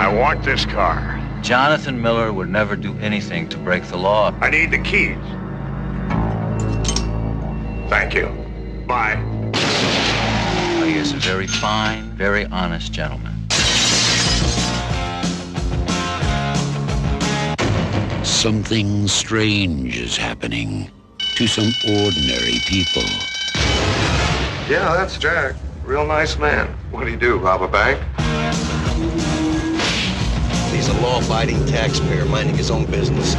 I want this car. Jonathan Miller would never do anything to break the law. I need the keys. Thank you. Bye. He is a very fine, very honest gentleman. Something strange is happening to some ordinary people. Yeah, that's Jack. Real nice man. What do you do, rob a bank? He's a law-abiding taxpayer minding his own business.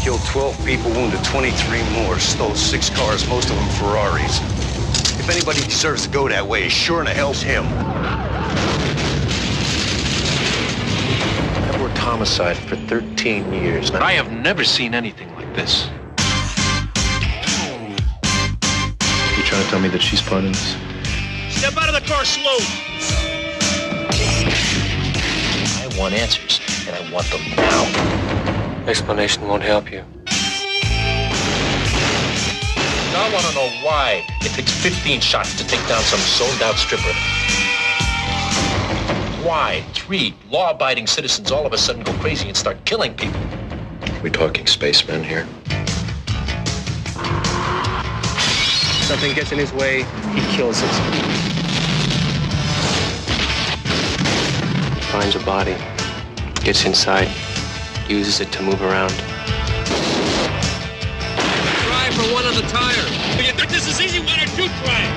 Killed 12 people, wounded 23 more, stole six cars, most of them Ferraris. If anybody deserves to go that way, it sure in the hell's him. I've worked homicide for 13 years. and I have never seen anything like this. You trying to tell me that she's part of this? Step out of the car slow. I want answers, and I want them now. Explanation won't help you. I want to know why it takes 15 shots to take down some sold-out stripper. Why three law-abiding citizens all of a sudden go crazy and start killing people? We talking spacemen here? Something gets in his way, he kills it. Finds a body, gets inside, uses it to move around. Try for one on the tire. But you think this is easy? Why don't you try it?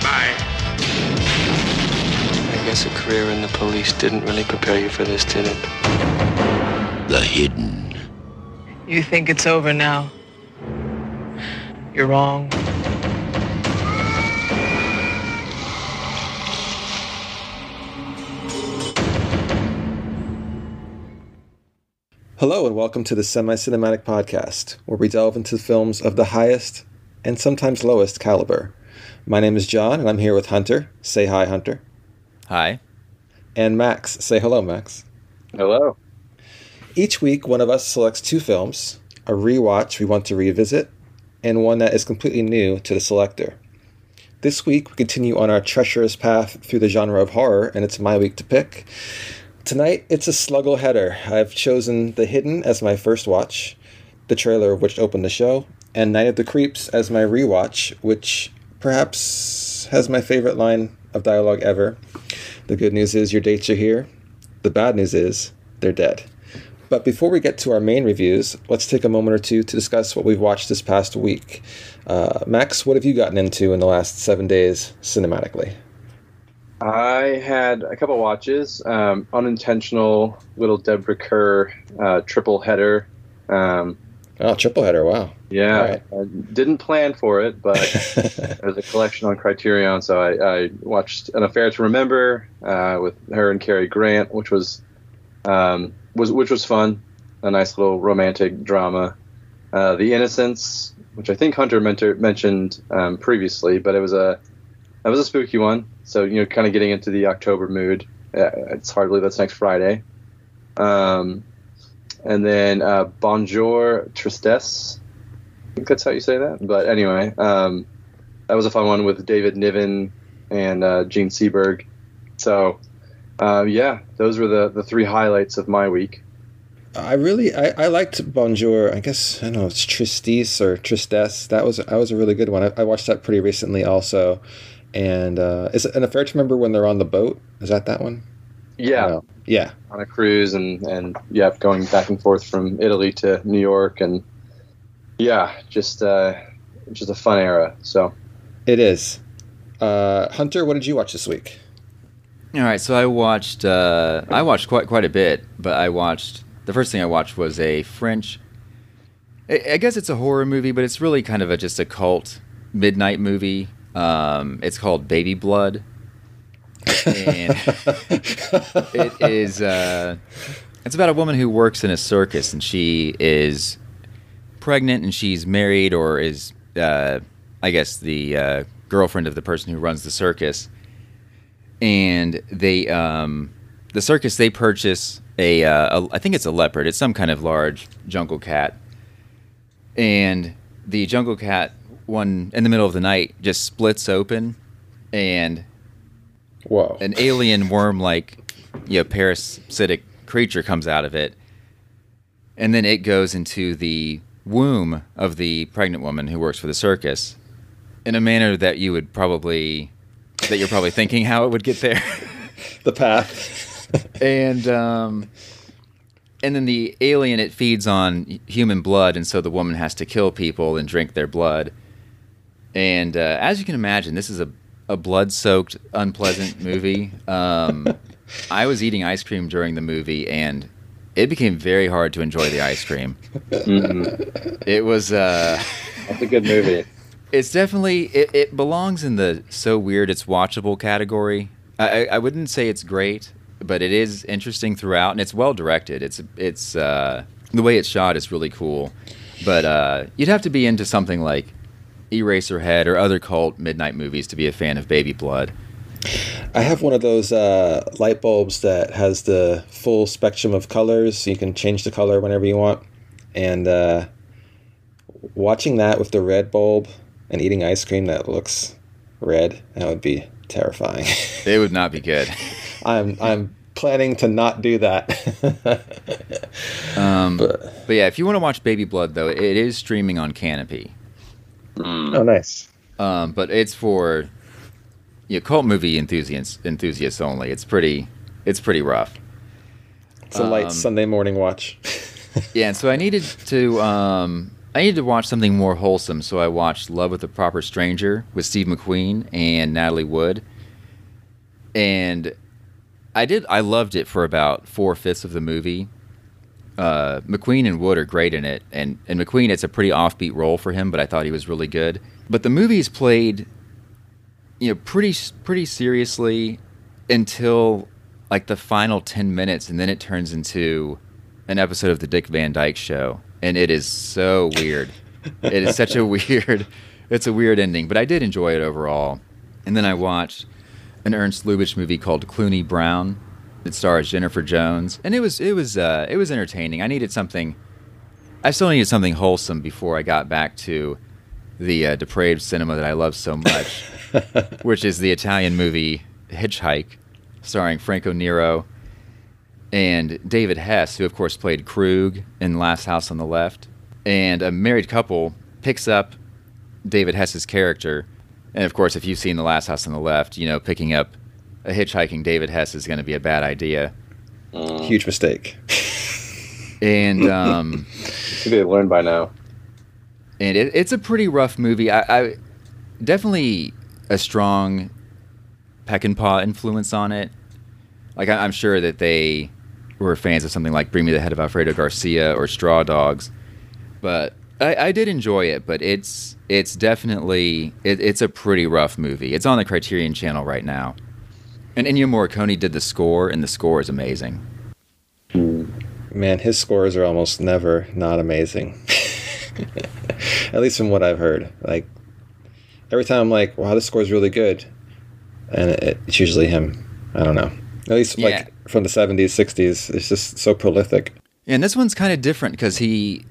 Bye. I guess a career in the police didn't really prepare you for this, did it? The hidden. You think it's over now? You're wrong. Hello, and welcome to the Semi Cinematic Podcast, where we delve into films of the highest and sometimes lowest caliber. My name is John, and I'm here with Hunter. Say hi, Hunter. Hi. And Max. Say hello, Max. Hello. Each week, one of us selects two films, a rewatch we want to revisit, and one that is completely new to the selector. This week, we continue on our treacherous path through the genre of horror, and it's my week to pick. Tonight, it's a sluggle header. I've chosen The Hidden as my first watch, the trailer of which opened the show, and Night of the Creeps as my rewatch, which perhaps has my favorite line of dialogue ever. The good news is your dates are here. The bad news is they're dead. But before we get to our main reviews, let's take a moment or two to discuss what we've watched this past week. Uh, Max, what have you gotten into in the last seven days cinematically? I had a couple watches. Um, unintentional little Deborah Kerr uh, triple header. Um, Oh, triple header! Wow. yeah, right. I didn't plan for it, but there's a collection on Criterion, so I, I watched An Affair to Remember uh, with her and Cary Grant, which was um, was which was fun, a nice little romantic drama. Uh, the Innocents, which I think Hunter mentor, mentioned um, previously, but it was a that was a spooky one. So you know, kind of getting into the October mood. Uh, it's hardly that's next Friday. Um, and then uh, Bonjour Tristesse. I think that's how you say that. But anyway, um, that was a fun one with David Niven and uh, Jean Seberg. So uh, yeah, those were the the three highlights of my week. I really I, I liked Bonjour. I guess I don't know it's Tristesse or Tristesse. That was that was a really good one. I, I watched that pretty recently also. And uh, is it an affair to remember when they're on the boat? Is that that one? Yeah, No. Yeah. on a cruise and and yeah, going back and forth from Italy to New York and yeah, just uh, just a fun era. So It is. Uh, Hunter, what did you watch this week? All right, so I watched uh, I watched quite quite a bit, but I watched the first thing I watched was a French. I, I guess it's a horror movie, but it's really kind of a just a cult midnight movie. Um, it's called Baby Blood, and it is. Uh, it's about a woman who works in a circus, and she is pregnant, and she's married, or is uh, I guess the uh, girlfriend of the person who runs the circus and they um, the circus they purchase a, uh, a I think it's a leopard. It's some kind of large jungle cat, and the jungle cat one in the middle of the night just splits open, and Whoa. an alien worm-like, you know, parasitic creature comes out of it, and then it goes into the womb of the pregnant woman who works for the circus, in a manner that you would probably, that you're probably thinking how it would get there. the path. and um, and then the alien it feeds on human blood, and so the woman has to kill people and drink their blood. And uh, as you can imagine, this is a a blood-soaked, unpleasant movie. Um, I was eating ice cream during the movie, and it became very hard to enjoy the ice cream. It was. Uh, That's a good movie. it's definitely it, it belongs in the so weird it's watchable category. I, I- I wouldn't say it's great, but it is interesting throughout, and it's well directed. It's it's uh, the way it's shot is really cool, but uh, you'd have to be into something like Eraserhead or other cult midnight movies to be a fan of Baby Blood. I have one of those uh, light bulbs that has the full spectrum of colors. So you can change the color whenever you want. And uh, watching that with the red bulb and eating ice cream that looks red, that would be terrifying. It would not be good. I'm I'm planning to not do that. Um, but, but yeah, if you want to watch Baby Blood, though, it is streaming on Kanopy. Oh, nice. um, but it's for you know, cult movie enthusiasts enthusiasts only. It's pretty it's pretty rough. It's a light Um, Sunday morning watch. Yeah, and so I needed to um, I needed to watch something more wholesome, so I watched Love with a Proper Stranger with Steve McQueen and Natalie Wood. And I did I loved it for about four fifths of the movie. Uh, McQueen and Wood are great in it, and and McQueen it's a pretty offbeat role for him, but I thought he was really good. But the movie's played, you know, pretty pretty seriously until like the final ten minutes, and then it turns into an episode of the Dick Van Dyke Show, and it is so weird. it is such a weird, it's a weird ending, but I did enjoy it overall. And then I watched an Ernst Lubitsch movie called Cluny Brown. It stars Jennifer Jones, and it was it was uh, it was entertaining. I needed something. I still needed something wholesome before I got back to the uh, depraved cinema that I love so much, which is the Italian movie Hitchhike, starring Franco Nero and David Hess, who of course played Krug in Last House on the Left. And a married couple picks up David Hess's character. And of course, if you've seen The Last House on the Left, you know, picking up a hitchhiking David Hess is going to be a bad idea. Huge mistake. And um, Should be learned by now. and it, it's a pretty rough movie. I, I definitely a strong Peckinpah influence on it. Like I, I'm sure that they were fans of something like Bring Me the Head of Alfredo Garcia or Straw Dogs, but I, I did enjoy it. But it's it's definitely it, it's a pretty rough movie. It's on the Criterion Channel right now, and Ennio Morricone did the score, and the score is amazing. Mm. Man, his scores are almost never not amazing. At least from what I've heard. Like every time I'm like, wow, this score's really good. And it, it's usually him. I don't know. At least Yeah. like from the 70s, 60s. It's just so prolific. And this one's kind of different because he,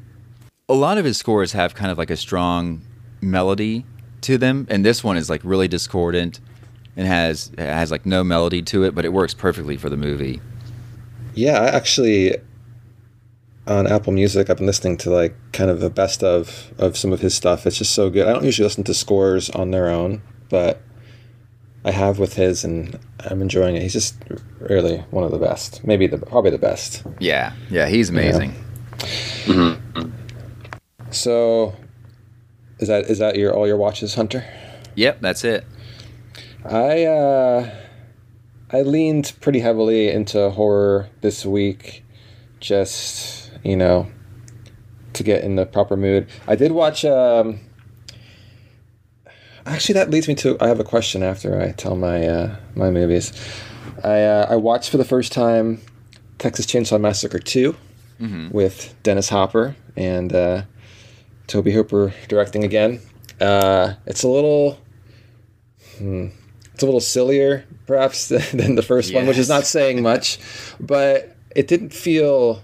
a lot of his scores have kind of like a strong melody to them, and this one is like really discordant and has has like no melody to it, but it works perfectly for the movie. Yeah, I actually on Apple Music, I've been listening to like kind of the best of of some of his stuff. It's just so good. I don't usually listen to scores on their own, but I have with his, and I'm enjoying it. He's just really one of the best, maybe the probably the best. Yeah, yeah, he's amazing. Mm-hmm. So, is that is that your all your watches, Hunter? Yep, that's it. I uh, I leaned pretty heavily into horror this week, just you know, to get in the proper mood. I did watch. Um, actually, that leads me to. I have a question after I tell my uh, my movies. I uh, I watched for the first time Texas Chainsaw Massacre 2 with Dennis Hopper and uh, Tobe Hooper directing again. Uh, it's a little. Hmm, it's a little sillier, perhaps, than the first one, which is not saying much, but it didn't feel.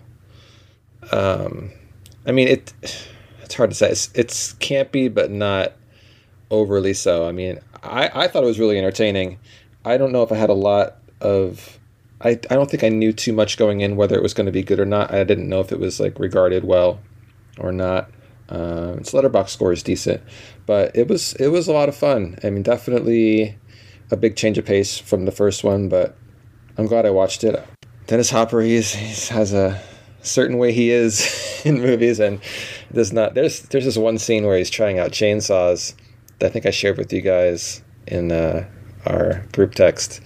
Um, I mean, it. It's hard to say. It's, it's campy, but not overly so. I mean, I, I thought it was really entertaining. I don't know if I had a lot of. I, I don't think I knew too much going in whether it was going to be good or not. I didn't know if it was like regarded well or not. Um, its Letterboxd score is decent, but it was it was a lot of fun. I mean, definitely a big change of pace from the first one, but I'm glad I watched it. Dennis Hopper, he's, he has a certain way he is in movies, and there's not there's there's this one scene where he's trying out chainsaws that I think I shared with you guys in uh, our group text.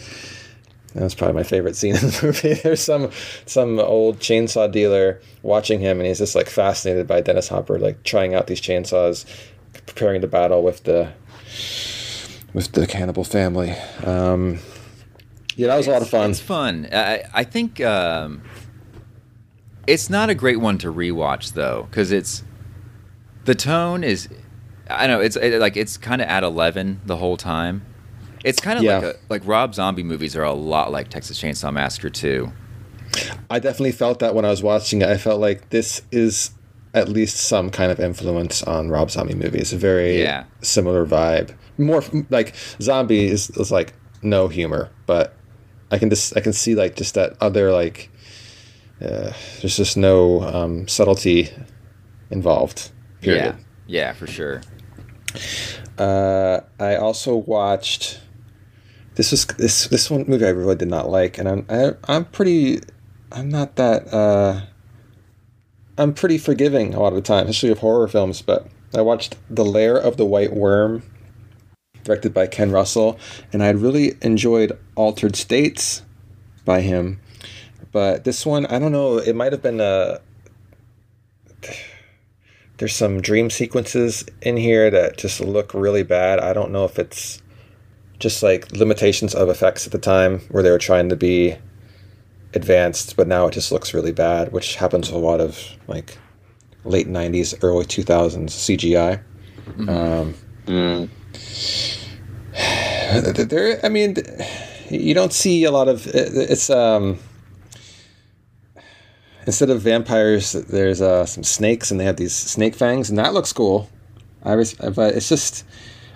That's probably my favorite scene in the movie. There's some some old chainsaw dealer watching him, and he's just like fascinated by Dennis Hopper, like trying out these chainsaws, preparing to battle with the with the cannibal family. Um, yeah, that was a lot of fun. It's fun. I, I think um, it's not a great one to rewatch though, because it's the tone is. I know it's it, like it's kind of at eleven the whole time. It's kind of Yeah. like a, like Rob Zombie movies are a lot like Texas Chainsaw Massacre too. I definitely felt that when I was watching it. I felt like this is at least some kind of influence on Rob Zombie movies. A very Yeah. similar vibe. More like Zombie is, is like no humor, but I can just I can see like just that other like uh, there's just no um, subtlety involved. Period. Yeah, yeah, for sure. Uh, I also watched this was this this one movie I really did not like, and I'm I, I'm pretty I'm not that uh, I'm pretty forgiving a lot of the time, especially of horror films. But I watched The Lair of the White Worm, directed by Ken Russell, and I really enjoyed Altered States by him. But this one, I don't know. It might have been a there's some dream sequences in here that just look really bad. I don't know if it's just like limitations of effects at the time where they were trying to be advanced, but now it just looks really bad, which happens with a lot of like late 90s, early 2000s CGI. Um, there, I mean, you don't see a lot of it's um instead of vampires, there's uh, some snakes, and they have these snake fangs, and that looks cool. I res- but it's just,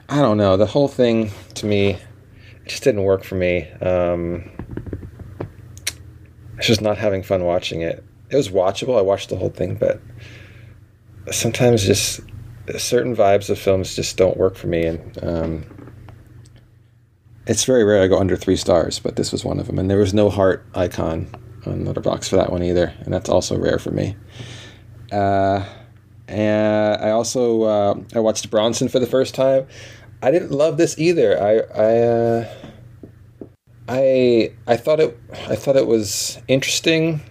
I don't know. The whole thing to me, it just didn't work for me. Um, was just not having fun watching it. It was watchable. I watched the whole thing, but sometimes just certain vibes of films just don't work for me, and um, it's very rare I go under three stars. But this was one of them, and there was no heart icon on Letterboxd for that one either, and that's also rare for me. Uh, and I also uh, I watched Bronson for the first time. I didn't love this either. I I uh, I I thought it I thought it was interesting.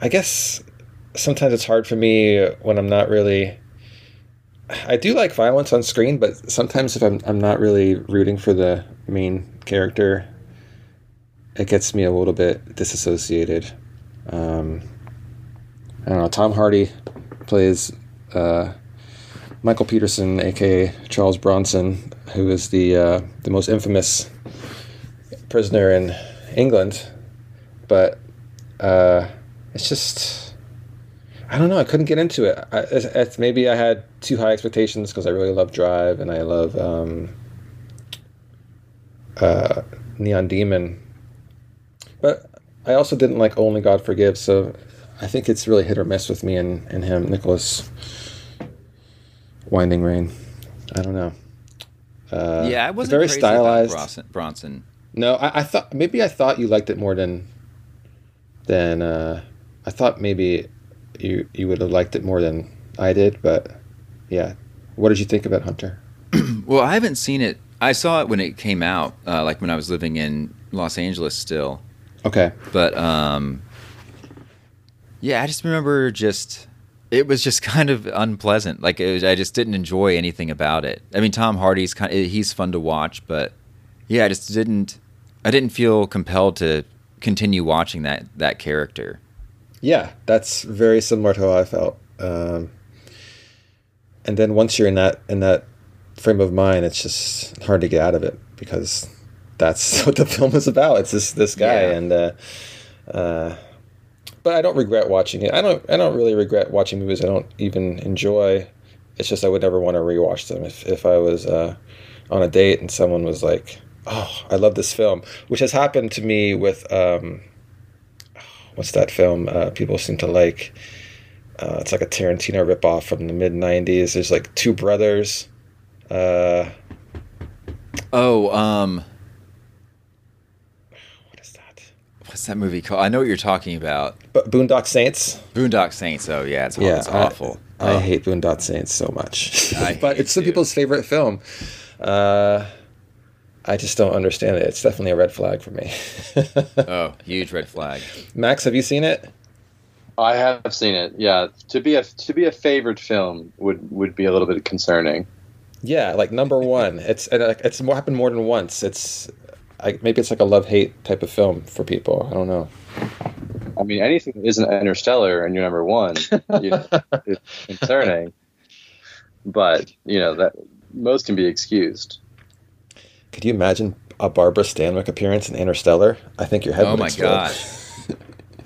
I guess sometimes it's hard for me when I'm not really. I do like violence on screen, but sometimes if I'm I'm not really rooting for the main character, it gets me a little bit disassociated. Um, I don't know. Tom Hardy plays uh, Michael Peterson, aka Charles Bronson, who is the uh, the most infamous prisoner in England. But uh, it's just I don't know. I couldn't get into it. I, it's, it's, maybe I had too high expectations because I really love Drive and I love um, uh, Neon Demon but I also didn't like Only God Forgives, so I think it's really hit or miss with me and, and him, Nicholas Winding Refn. I don't know. Uh, yeah, I wasn't very stylized. about Bronson. Bronson. No, I, I thought maybe I thought you liked it more than than uh, I thought maybe you you would have liked it more than I did, but yeah. What did you think it, Hunter? Well, I haven't seen it. I saw it when it came out, uh, like when I was living in Los Angeles still. Okay. But um, yeah, I just remember just it was just kind of unpleasant. Like it was, I just didn't enjoy anything about it. I mean, Tom Hardy's kind of, he's fun to watch, but yeah, I just didn't. I didn't feel compelled to continue watching that that character. Yeah, that's very similar to how I felt. Um, and then once you're in that in that frame of mind, it's just hard to get out of it because that's what the film is about. It's this this guy, Yeah. and uh, uh, but I don't regret watching it. I don't I don't really regret watching movies I don't even enjoy. It's just I would never want to rewatch them. If if I was uh, on a date and someone was like, "Oh, I love this film," which has happened to me with um, what's that film uh, people seem to like? Uh, it's like a Tarantino ripoff from the mid '90s. There's like two brothers. Uh, Oh, um, what is that? What's that movie called? I know what you're talking about. But Boondock Saints. Boondock Saints. Oh yeah, it's, Yeah, it's I- awful. I, Oh. hate Boondock Saints so much, but it's some it. people's favorite film. Uh, I just don't understand it. It's definitely a red flag for me. Oh, huge red flag. Max, have you seen it? I have seen it. Yeah, to be a to be a favorite film would would be a little bit concerning. Yeah, like number one. It's it's more, happened more than once. It's I, maybe it's like a love hate type of film for people. I don't know. I mean, anything that isn't Interstellar and you're number one, you know, is concerning. But you know that most can be excused. Could you imagine a Barbara Stanwyck appearance in Interstellar? I think your head Oh would my explode. god.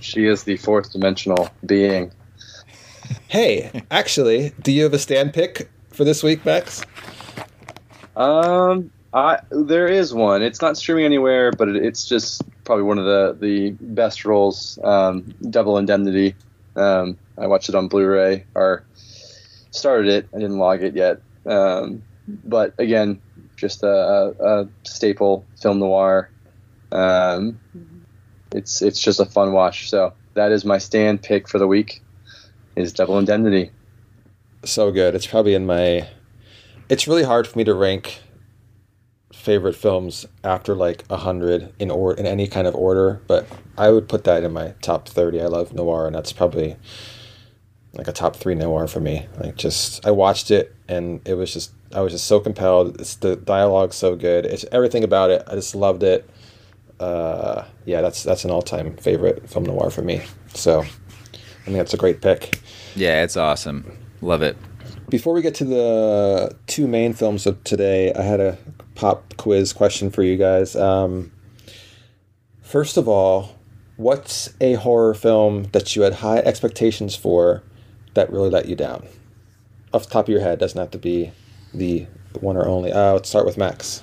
She is the fourth dimensional being. Hey, actually, do you have a stand pick for this week, Max? Um, There is one. It's not streaming anywhere, but it, it's just probably one of the the best roles. Um, Double Indemnity. Um, I watched it on Blu-ray or started it. I didn't log it yet. Um, but again, just a, a, a staple film noir. Um, it's it's just a fun watch. So that is my stand pick for the week. Is Double Indemnity. so good. It's probably in my. It's really hard for me to rank favorite films after like a hundred in or in any kind of order, but I would put that in my top thirty. I love noir, and that's probably like a top three noir for me. Like just I watched it and it was just I was just so compelled. It's the dialogue so good. It's everything about it. I just loved it. Uh, yeah, that's that's an all time favorite film noir for me. So I think that's a great pick. Yeah, it's awesome. Love it. Before we get to the two main films of today, I had a pop quiz question for you guys. Um, first of all, what's a horror film that you had high expectations for that really let you down? Off the top of your head, doesn't have to be the one or only. Uh, let's start with Max.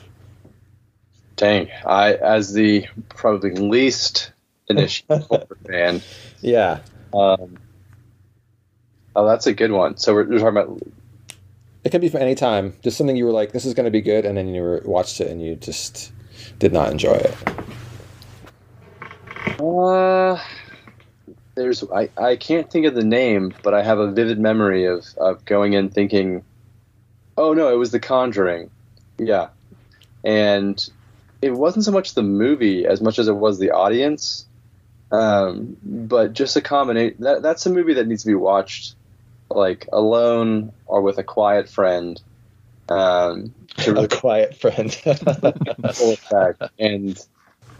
Dang, I as the probably least initial horror fan. Yeah, Um, oh, that's a good one. So we're, we're talking about it can be from any time. Just something you were like, "This is going to be good," and then you were, watched it and you just did not enjoy it. Uh, there's I, I can't think of the name, but I have a vivid memory of, of going in thinking, oh no, it was The Conjuring, yeah, and it wasn't so much the movie as much as it was the audience, um, but just a combination. That that's a movie that needs to be watched like alone or with a quiet friend. Um, to really A quiet friend. full effect. And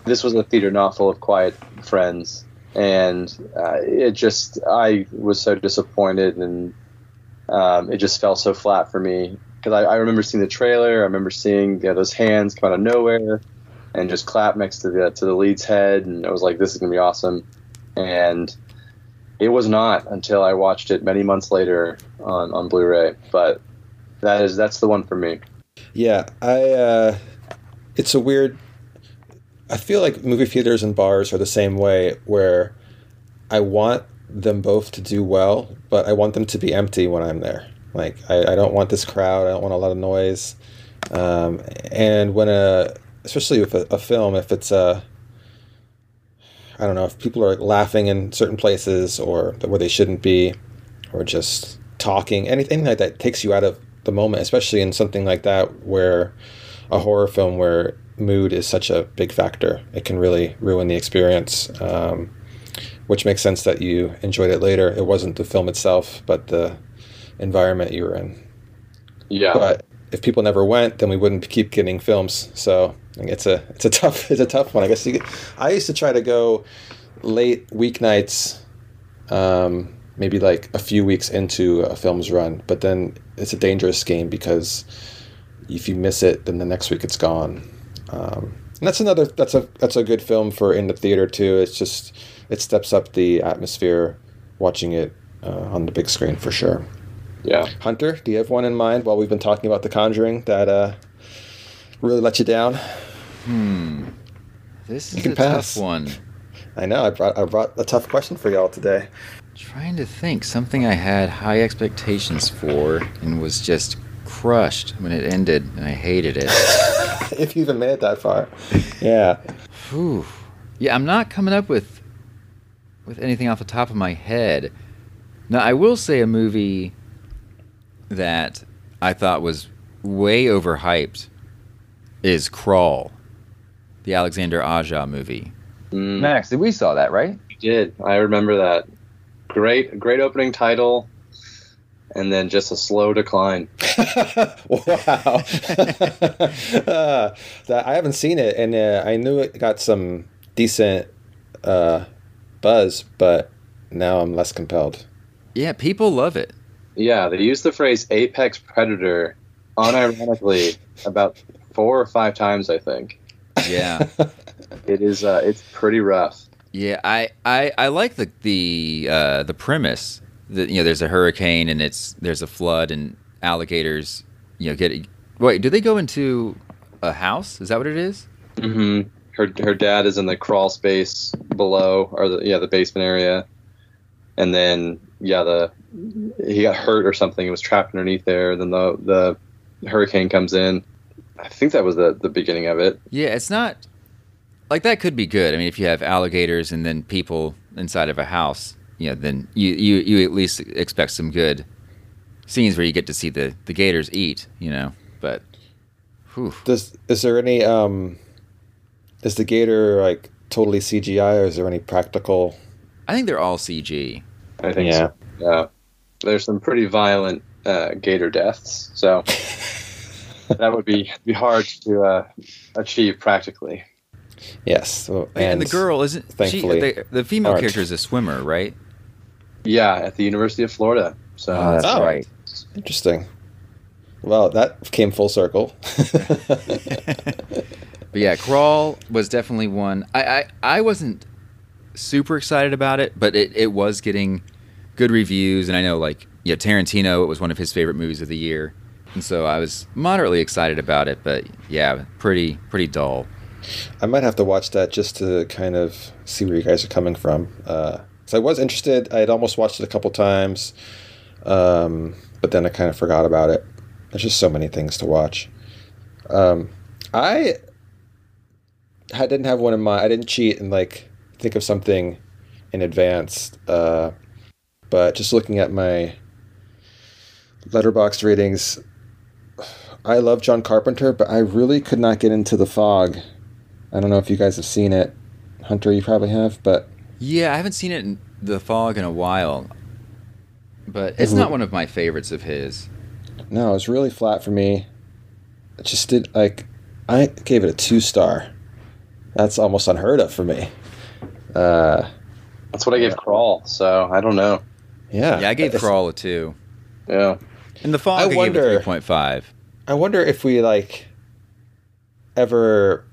this was a theater not full of quiet friends. And uh, it just, I was so disappointed and um, it just fell so flat for me. Because I, I remember seeing the trailer, I remember seeing those hands come out of nowhere and just clap next to the to the lead's head, and I was like, "This is gonna be awesome." And it was not until I watched it many months later on, on Blu-ray. But that is that's the one for me. Yeah, I. Uh, it's a weird. I feel like movie theaters and bars are the same way, where I want them both to do well, but I want them to be empty when I'm there. Like I, I don't want this crowd. I don't want a lot of noise. Um, and when a, especially with a, a film, if it's a, I don't know, if people are laughing in certain places or where they shouldn't be, or just talking, anything like that takes you out of the moment, especially in something like that where a horror film where mood is such a big factor. It can really ruin the experience, um, which makes sense that you enjoyed it later. It wasn't the film itself, but the environment you were in. Yeah. But if people never went, then we wouldn't keep getting films. So it's a it's a tough it's a tough one. I guess you I used to try to go late weeknights, um, maybe like a few weeks into a film's run. But then it's a dangerous game because if you miss it, then the next week it's gone. Um, and that's another that's a that's a good film for in the theater too. It's just it steps up the atmosphere watching it uh, on the big screen for sure. Yeah. Hunter, do you have one in mind while we've been talking about The Conjuring that uh, really let you down? Hmm. This is can a pass. tough one. I know I brought I brought a tough question for y'all today. Trying to think something I had high expectations for and was just crushed when it ended, and I hated it. if you even made it that far, yeah. Whew. Yeah, I'm not coming up with with anything off the top of my head. Now, I will say a movie that I thought was way overhyped is Crawl, the Alexander Aja movie. Mm, Max, we saw that, right? you did. I remember that. Great, great opening title, and then just a slow decline. wow. Uh, that I haven't seen it, and uh, I knew it got some decent uh, buzz, but now I'm less compelled. Yeah, people love it. Yeah, they use the phrase apex predator unironically about four or five times, I think. Yeah. It is uh it's pretty rough. Yeah, I, I, I like the the uh, the premise that you know there's a hurricane and it's there's a flood and alligators you know get wait do they go into a house is that what it is Mm-hmm. Her her dad is in the crawl space below or the yeah, the basement area. And then yeah, the he got hurt or something, he was trapped underneath there, then the the hurricane comes in. I think that was the the beginning of it. yeah it's not like that could be good I mean if you have alligators and then people inside of a house you know then you you, you at least expect some good scenes where you get to see the the gators eat you know but whew. Does is there any um, is the gator like totally CGI, or is there any practical? I think they're all CG I think Yeah. so. Yeah. There's some pretty violent uh, gator deaths, so that would be be hard to uh, achieve practically. Yes, so- and, the girl isn't she the, the female aren't. character is a swimmer right Yeah, at the University of Florida. So Oh, that's Oh. right Interesting. Well, that came full circle. But yeah, Crawl was definitely one. I, I, I wasn't super excited about it, but it, it was getting good reviews, and I know like yeah, Tarantino. It was one of his favorite movies of the year, and so I was moderately excited about it. But yeah, pretty pretty dull. I might have to watch that just to kind of see where you guys are coming from. Uh, so I was interested. I had almost watched it a couple times, um, but then I kind of forgot about it. There's just so many things to watch. Um, I I didn't have one in mind. I didn't cheat and like think of something in advance. Uh, but just looking at my Letterboxd ratings, I love John Carpenter, but I really could not get into the fog. I don't know if you guys have seen it. Hunter, you probably have, but Yeah, I haven't seen it in the fog in a while, but it's not one of my favorites of his. no, it was really flat for me. It just did like I gave it a two star. That's almost unheard of for me. Uh, that's what I gave Crawl. So I don't know. yeah, Yeah, I gave Crawl a two. Yeah. In the fog, I I, gave wonder- it three point five. I wonder if we like ever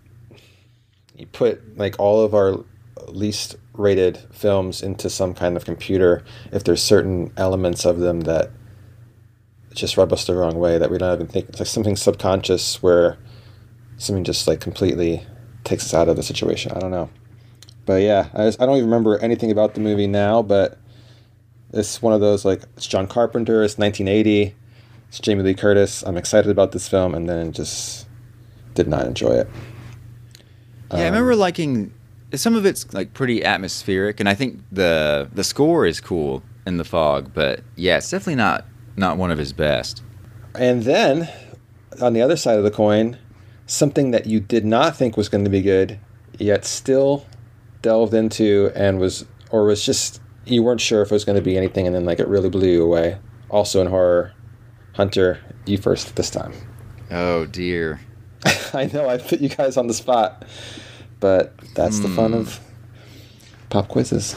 put like all of our least rated films into some kind of computer if there's certain elements of them that just rub us the wrong way that we don't even think it's like something subconscious where something just like completely takes us out of the situation. I don't know. But yeah i, just, I don't even remember anything about the movie now but it's one of those like it's john carpenter it's 1980 it's Jamie Lee Curtis. I'm excited about this film, and then just did not enjoy it. Yeah, I Um, remember liking some of it's like pretty atmospheric, and I think the the score is cool in the fog. But yeah, it's definitely not not one of his best. And then, on the other side of the coin, something that you did not think was going to be good, yet still delved into and was, or was just you weren't sure if it was going to be anything, and then like it really blew you away. Also in horror, Hunter, you first this time. Oh dear. I know I put you guys on the spot, but that's the fun Hmm. of pop quizzes.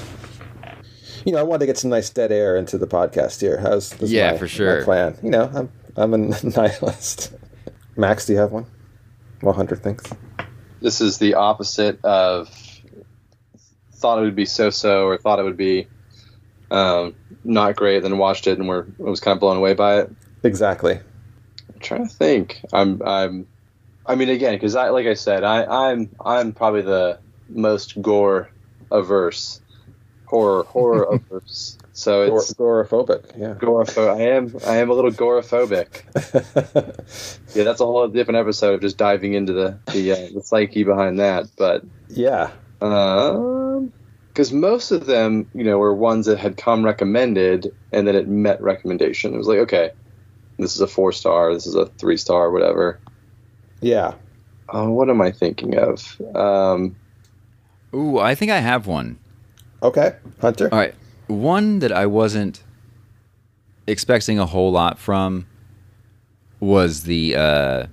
You know, I wanted to get some nice dead air into the podcast here. How's this Yeah, my- for sure. My plan. You know, I'm I'm a nihilist. Max, do you have one? Well, Hunter thinks. This is the opposite of thought it would be so so or thought it would be um, not great. Then watched it and were was kind of blown away by it. Exactly. I'm trying to think. I'm I'm. I mean, again, because I like I said, I I'm I'm probably the most gore averse, horror horror averse. So it's agoraphobic. Yeah. Agoraphobic. I am. I am a little agoraphobic. yeah, that's a whole different episode of just diving into the the, uh, the psyche behind that. But yeah, because um, most of them, you know, were ones that had come recommended, and then it met recommendation. It was like, okay, this is a four star. This is a three star. Whatever. Yeah. Oh, what am I thinking of? Um, Ooh, I think I have one. Okay, Hunter. All right, one that I wasn't expecting a whole lot from was the uh,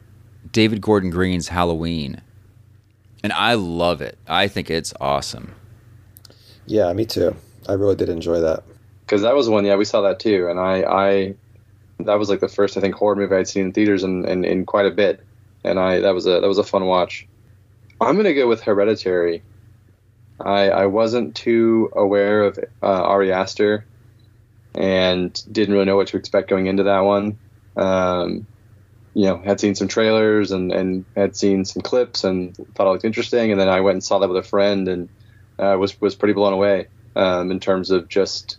David Gordon Green's Halloween, and I love it. I think it's awesome. Yeah, me too. I really did enjoy that because that was one. Yeah, we saw that too, and I, I, that was like the first I think horror movie I'd seen in theaters in, in, in quite a bit, and I that was a that was a fun watch. I'm gonna go with Hereditary. I, I wasn't too aware of uh, Ari Aster and didn't really know what to expect going into that one. Um, you know, had seen some trailers and, and had seen some clips and thought it looked interesting. And then I went and saw that with a friend and uh, was was pretty blown away um, in terms of just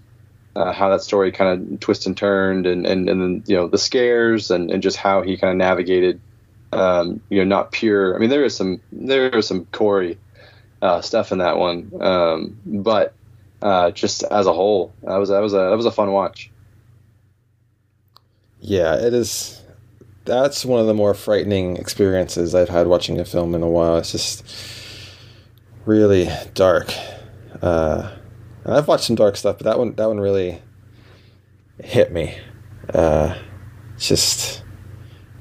uh, how that story kind of twisted and turned and, and, and then, you know, the scares and, and just how he kind of navigated, um, you know, not pure. I mean, there is some, there is some Corey uh, stuff in that one. Um, but uh, just as a whole, that was that was a that was a fun watch. Yeah, it is. That's one of the more frightening experiences I've had watching a film in a while. It's just really dark. Uh, I've watched some dark stuff, but that one that one really hit me. Uh, just,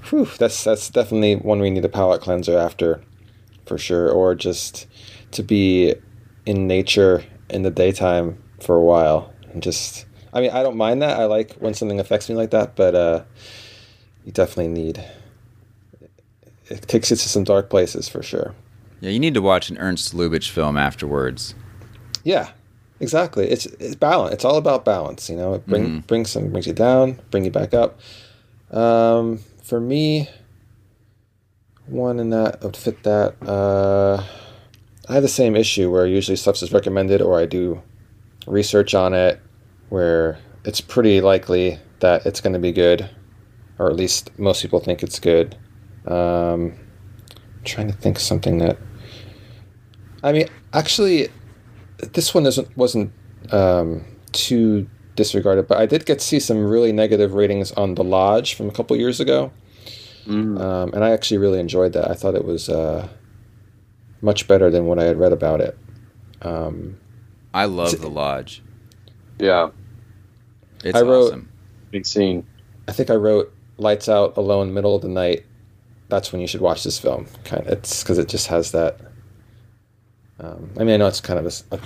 whew, that's that's definitely one we need a palate cleanser after, for sure, or just to be in nature in the daytime for a while and just I mean I don't mind that. I like when something affects me like that, but uh, you definitely need it takes you to some dark places for sure. Yeah, you need to watch an Ernst Lubitsch film afterwards. Yeah, exactly. It's it's balance. It's all about balance. You know, it bring mm-hmm. brings some brings you down, bring you back up. Um, for me, one in that would fit that. Uh, I have the same issue where usually stuff is recommended or I do research on it where it's pretty likely that it's going to be good, or at least most people think it's good. Um, trying to think something that. I mean, actually, this one isn't wasn't um, too disregarded, but I did get to see some really negative ratings on The Lodge from a couple years ago, mm. um, and I actually really enjoyed that. I thought it was. Uh, much better than what I had read about it. Um, I love the lodge. Yeah, it's I wrote, awesome. Big scene. I think I wrote "Lights Out" alone, middle of the night. That's when you should watch this film. Kind of, it's because it just has that. Um, I mean, I know it's kind of a, a,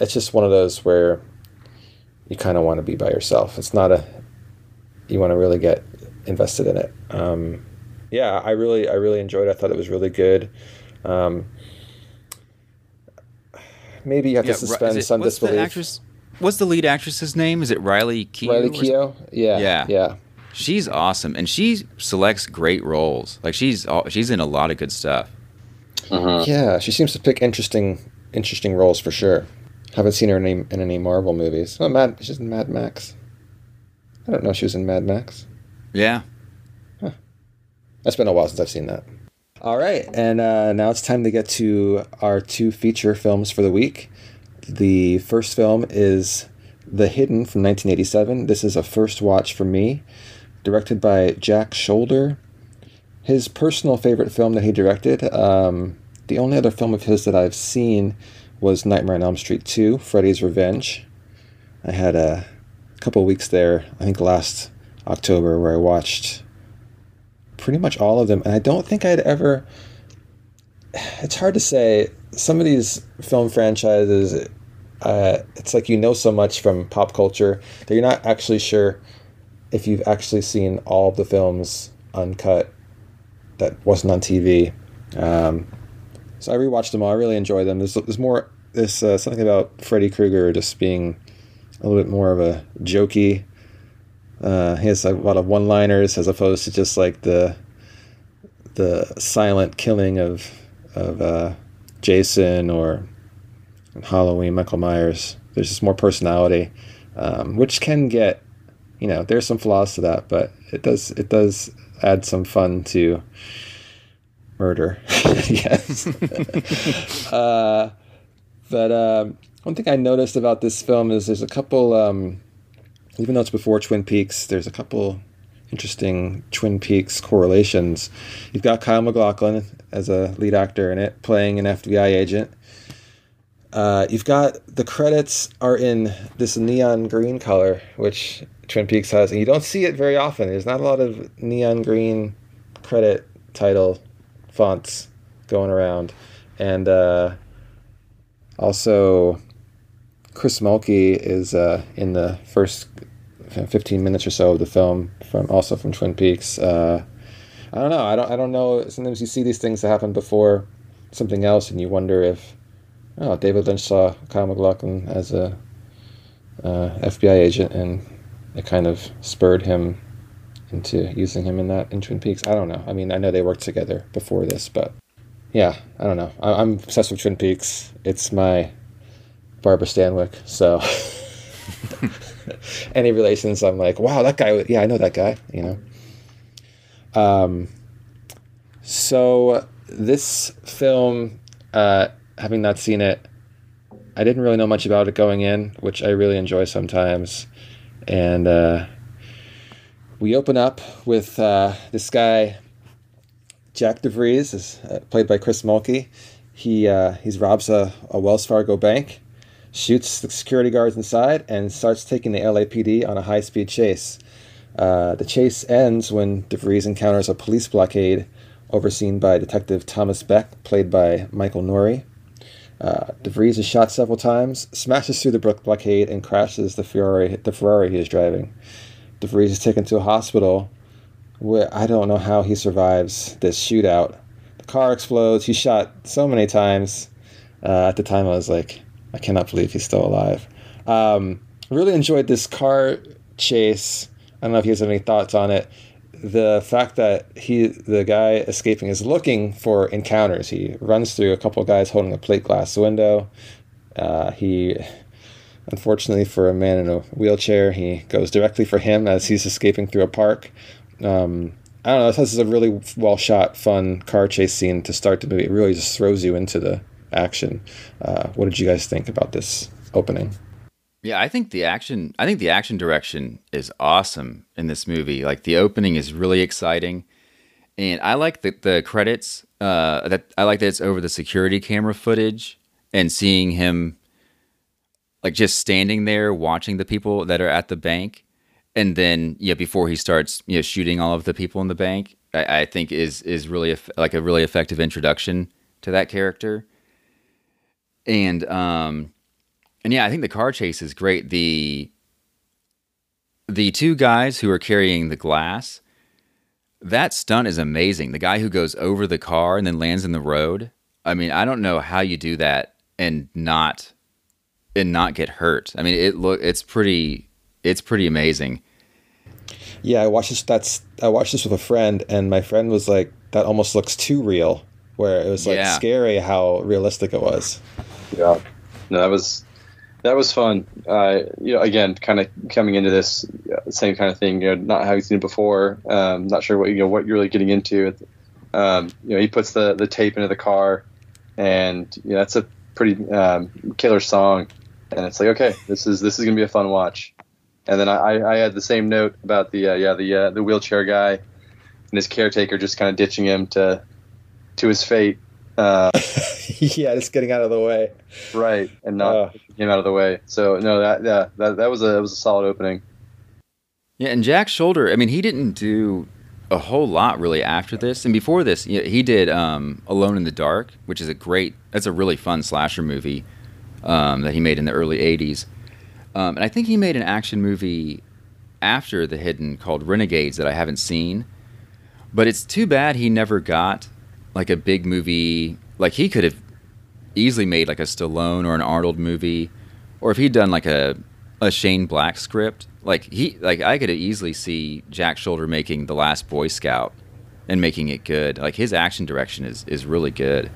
It's just one of those where you kind of want to be by yourself. It's not a. You want to really get invested in it. Um, yeah, I really, I really enjoyed. it. I thought it was really good. Um, maybe you have yeah, to suspend it, some what's disbelief. The actress, what's the lead actress's name? Is it Riley Keough? Riley Keough? Yeah. Yeah. Yeah. She's awesome, and she selects great roles. Like she's she's in a lot of good stuff. Uh-huh. Yeah, she seems to pick interesting interesting roles for sure. Haven't seen her in any, in any Marvel movies. Oh, Mad, she's in Mad Max. I don't know she was in Mad Max. Yeah. Huh. It's been a while since I've seen that. All right, and uh, now it's time to get to our two feature films for the week. The first film is The Hidden from 1987. This is a first watch for me, directed by Jack Sholder. His personal favorite film that he directed. Um, the only other film of his that I've seen was Nightmare on Elm Street 2, Freddy's Revenge. I had a couple weeks there, I think last October, where I watched pretty much all of them. And I don't think I'd ever. It's hard to say. Some of these film franchises, uh, it's like you know so much from pop culture that you're not actually sure if you've actually seen all of the films uncut that wasn't on TV. Um, so I rewatched them all. I really enjoy them. There's, there's more. There's uh, something about Freddy Krueger just being a little bit more of a jokey. Uh, he has a lot of one-liners as opposed to just like the the silent killing of of uh, Jason or Halloween, Michael Myers. There's just more personality, um, which can get, you know, there's some flaws to that, but it does it does add some fun to murder. yes. uh, but um, one thing I noticed about this film is there's a couple, um, even though it's before Twin Peaks, there's a couple interesting Twin Peaks correlations. You've got Kyle MacLachlan as a lead actor in it, playing an FBI agent. Uh, you've got the credits are in this neon green color, which Twin Peaks has, and you don't see it very often. There's not a lot of neon green credit title fonts going around, and uh, also Chris Mulkey is uh, in the first 15 minutes or so of the film from also from Twin Peaks. Uh, I don't know. I don't. I don't know. Sometimes you see these things that happen before something else, and you wonder if oh, David Lynch saw Kyle MacLachlan as a uh, FBI agent, and it kind of spurred him into using him in that in Twin Peaks. I don't know. I mean, I know they worked together before this, but yeah, I don't know. I, am obsessed with Twin Peaks. It's my Barbara Stanwyck. So any relations, I'm like, wow, that guy. Yeah, I know that guy. You know. Um. So this film, uh, having not seen it, I didn't really know much about it going in, which I really enjoy sometimes, and uh, we open up with uh, this guy, Jack DeVries, is uh, played by Chris Mulkey. He uh, he robs a, a Wells Fargo bank, shoots the security guards inside, and starts taking the LAPD on a high speed chase. Uh, the chase ends when DeVries encounters a police blockade overseen by Detective Thomas Beck, played by Michael Nouri. Uh, DeVries is shot several times, smashes through the brook blockade, and crashes the Ferrari, the Ferrari he is driving. DeVries is taken to a hospital where I don't know how he survives this shootout. The car explodes. He's shot so many times. Uh, at the time, I was like, I cannot believe he's still alive. Um, really enjoyed this car chase. I don't know if you guys have any thoughts on it. The fact that he, the guy escaping, is looking for encounters. He runs through a couple guys holding a plate glass window. Uh, he Unfortunately for a man in a wheelchair, he goes directly for him as he's escaping through a park. Um, I don't know. This is a really well shot, fun car chase scene to start the movie. It really just throws you into the action. Uh, what did you guys think about this opening? Yeah, I think the action. I think the action direction is awesome in this movie. Like the opening is really exciting, and I like the the credits. Uh, that I like that it's over the security camera footage and seeing him like just standing there watching the people that are at the bank and then yeah before he starts you know shooting all of the people in the bank i, I think is is really like a really effective introduction to that character and um and yeah i think the car chase is great the the two guys who are carrying the glass that stunt is amazing the guy who goes over the car and then lands in the road i mean i don't know how you do that and not and not get hurt. I mean, it look it's pretty it's pretty amazing. Yeah, I watched this. That's I watched this with a friend, and my friend was like, "That almost looks too real." Where it was like yeah. scary how realistic it was. Yeah, no, that was that was fun. Uh, you know, again, kind of coming into this same kind of thing. You know, not having seen it before. Um, not sure what you know what you're really getting into. Um, you know, he puts the the tape into the car, and you know, that's a pretty um, killer song and it's like okay, this is this is gonna be a fun watch. And then I, I had the same note about the uh, yeah the uh, the wheelchair guy and his caretaker just kind of ditching him to to his fate. Uh, yeah, just getting out of the way. Right, and not uh. him out of the way. So no, that yeah that that was a that was a solid opening. Yeah, and Jack Sholder. I mean, he didn't do a whole lot really after this, and before this, Yeah, he did um, Alone in the Dark, which is a great. That's a really fun slasher movie um, that he made in the early 80s. Um, and I think he made an action movie after The Hidden called Renegades that I haven't seen. But it's too bad he never got like a big movie. Like he could have easily made like a Stallone or an Arnold movie, or if he'd done like a a Shane Black script. Like he, like I could easily see Jack Sholder making The Last Boy Scout and making it good. Like his action direction is is really good.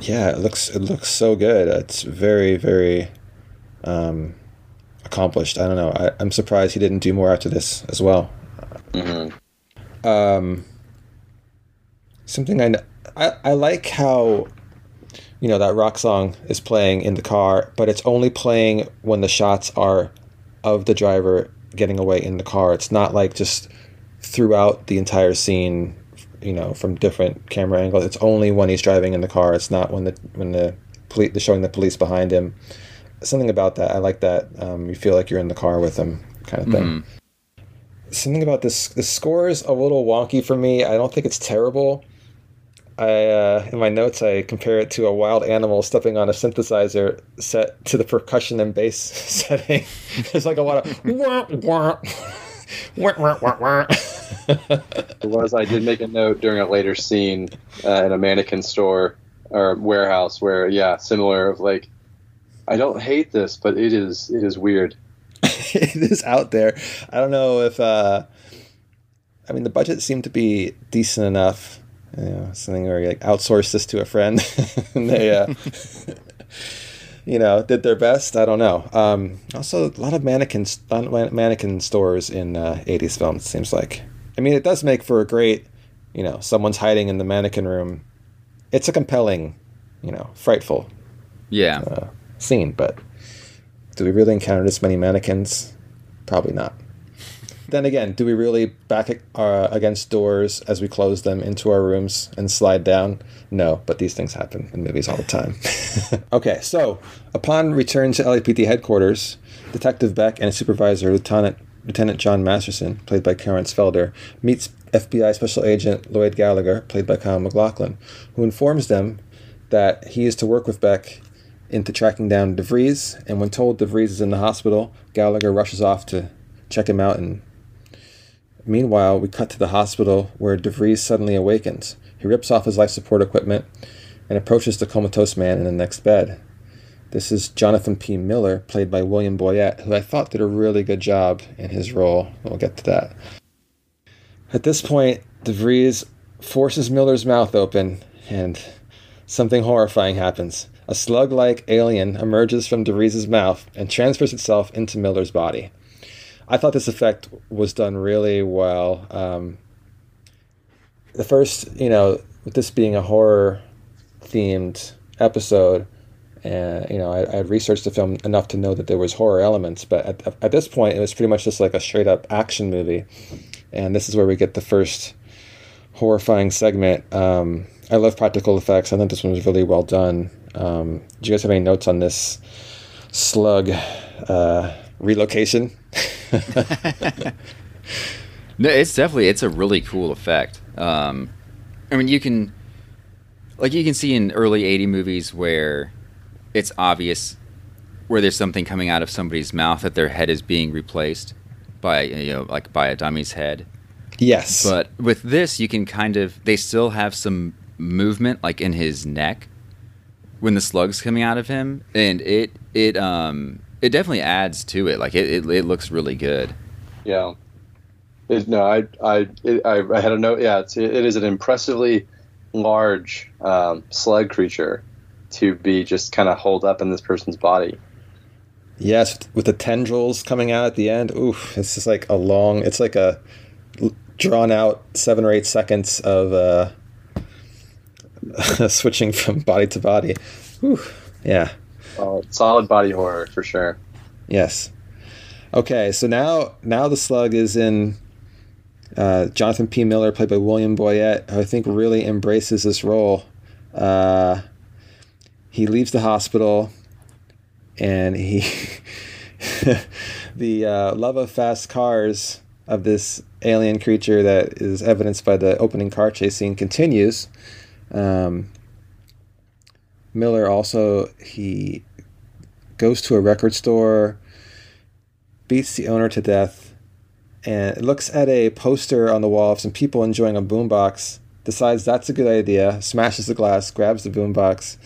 Yeah, it looks it looks so good. It's very very um, accomplished. I don't know. I, I'm surprised he didn't do more after this as well. Mm-hmm. Um, something I, kn- I I like how you know that rock song is playing in the car, but it's only playing when the shots are of the driver getting away in the car. It's not like just throughout the entire scene, you know, from different camera angles. It's only when he's driving in the car. It's not when the when the police they're showing the police behind him. Something about that. I like that. Um, you feel like you're in the car with him, kind of thing. Mhm. Something about this. The score is a little wonky for me. I don't think it's terrible. I uh, in my notes I compare it to a wild animal stepping on a synthesizer set to the percussion and bass setting. There's like a lot of wah, wah, wah, wah, wah, wah. It was. I did make a note during a later scene uh, in a mannequin store or warehouse where, yeah, similar of like, I don't hate this, but it is it is weird. it is out there. I don't know if uh, I mean the budget seemed to be decent enough. You know, something where you like outsource this to a friend and they uh, you know did their best. I don't know. Um, also, a lot of mannequins, mannequin stores in uh, '80s films. Seems like. I mean, it does make for a great, you know, someone's hiding in the mannequin room. It's a compelling, you know, frightful Yeah. uh, scene, but do we really encounter this many mannequins? Probably not. Then again, do we really back uh, against doors as we close them into our rooms and slide down? No, but these things happen in movies all the time. okay, so upon return to LAPD headquarters, Detective Beck and his supervisor, Lieutenant Lieutenant John Masterson, played by Karen Felder, meets FBI Special Agent Lloyd Gallagher, played by Kyle MacLachlan, who informs them that he is to work with Beck into tracking down DeVries, and when told DeVries is in the hospital, Gallagher rushes off to check him out. And meanwhile, we cut to the hospital where DeVries suddenly awakens. He rips off his life support equipment and approaches the comatose man in the next bed. This is Jonathan P. Miller, played by William Boyett, who I thought did a really good job in his role. We'll get to that. At this point, DeVries forces Miller's mouth open, and something horrifying happens. A slug like alien emerges from DeVries' mouth and transfers itself into Miller's body. I thought this effect was done really well. Um, the first, you know, with this being a horror themed episode, and you know, I, I had researched the film enough to know that there was horror elements, but at, at this point, it was pretty much just like a straight up action movie, and this is where we get the first horrifying segment. Um, I love practical effects. I think this one was really well done. Um, do you guys have any notes on this slug uh, relocation? No, it's definitely it's a really cool effect. Um, I mean, you can like you can see in early '80 movies where it's obvious where there's something coming out of somebody's mouth that their head is being replaced by you know like by a dummy's head. yes. But with this, you can kind of they still have some movement like in his neck when the slug's coming out of him, and it it um it definitely adds to it. Like it it, it looks really good. Yeah. It, no, I I, it, I I had a note. Yeah, it's, it is an impressively large um, slug creature to be just kind of holed up in this person's body. Yes, with the tendrils coming out at the end. Oof, it's just like a long. It's like a drawn out seven or eight seconds of uh, switching from body to body. Ooh, yeah. Uh, solid body horror for sure. Yes. Okay, so now now the slug is in uh, Jonathan P. Miller, played by William Boyett, who I think really embraces this role. Uh, he leaves the hospital, and he the uh, love of fast cars of this alien creature that is evidenced by the opening car chase scene continues. Um, Miller also he goes to a record store, beats the owner to death, and looks at a poster on the wall of some people enjoying a boombox. Decides that's a good idea. Smashes the glass, grabs the boombox.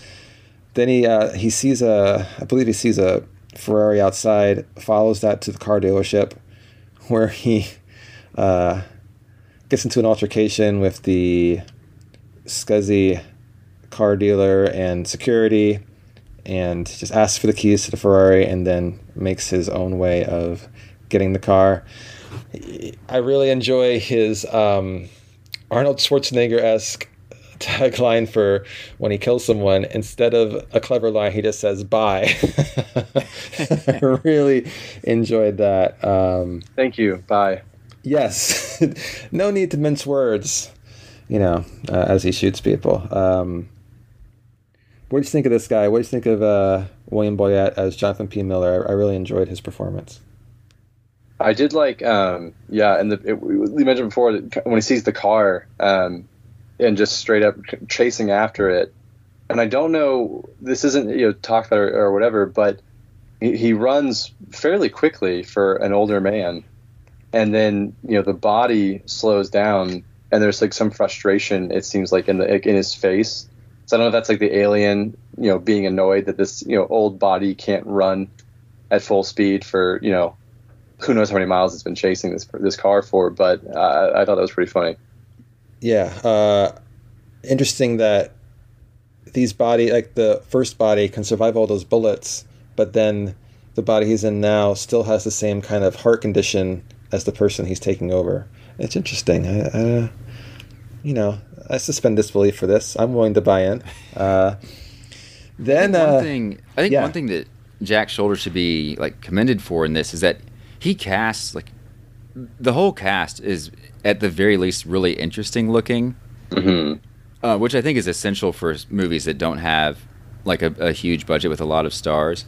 Then he uh, he sees a I believe he sees a Ferrari outside, follows that to the car dealership, where he uh, gets into an altercation with the scuzzy car dealer and security, and just asks for the keys to the Ferrari, and then makes his own way of getting the car. I really enjoy his um, Arnold Schwarzenegger esque tagline for when he kills someone. Instead of a clever line, he just says "bye." I really enjoyed that. Um, Thank you. Bye. Yes, no need to mince words. You know, uh, as he shoots people. Um, what do you think of this guy? What do you think of uh, William Boyett as Jonathan P. Miller? I, I really enjoyed his performance. I did like, um, yeah, and the it, we mentioned before that when he sees the car um, and just straight up chasing after it, and I don't know, this isn't you know talked about or, or whatever, but he, he runs fairly quickly for an older man, and then you know the body slows down, and there's like some frustration it seems like in the in his face. So I don't know if that's like the alien, you know, being annoyed that this you know old body can't run at full speed for you know who knows how many miles it's been chasing this this car for, but uh, I thought that was pretty funny. Yeah, uh, interesting that these body, like the first body, can survive all those bullets, but then the body he's in now still has the same kind of heart condition as the person he's taking over. It's interesting. I, I you know, I suspend disbelief for this. I'm willing to buy in. Uh, then I think one uh, thing I think yeah. one thing that Jack Sholder should be like commended for in this is that he casts like the whole cast is at the very least really interesting looking, mm-hmm. uh, which I think is essential for movies that don't have like a, a huge budget with a lot of stars.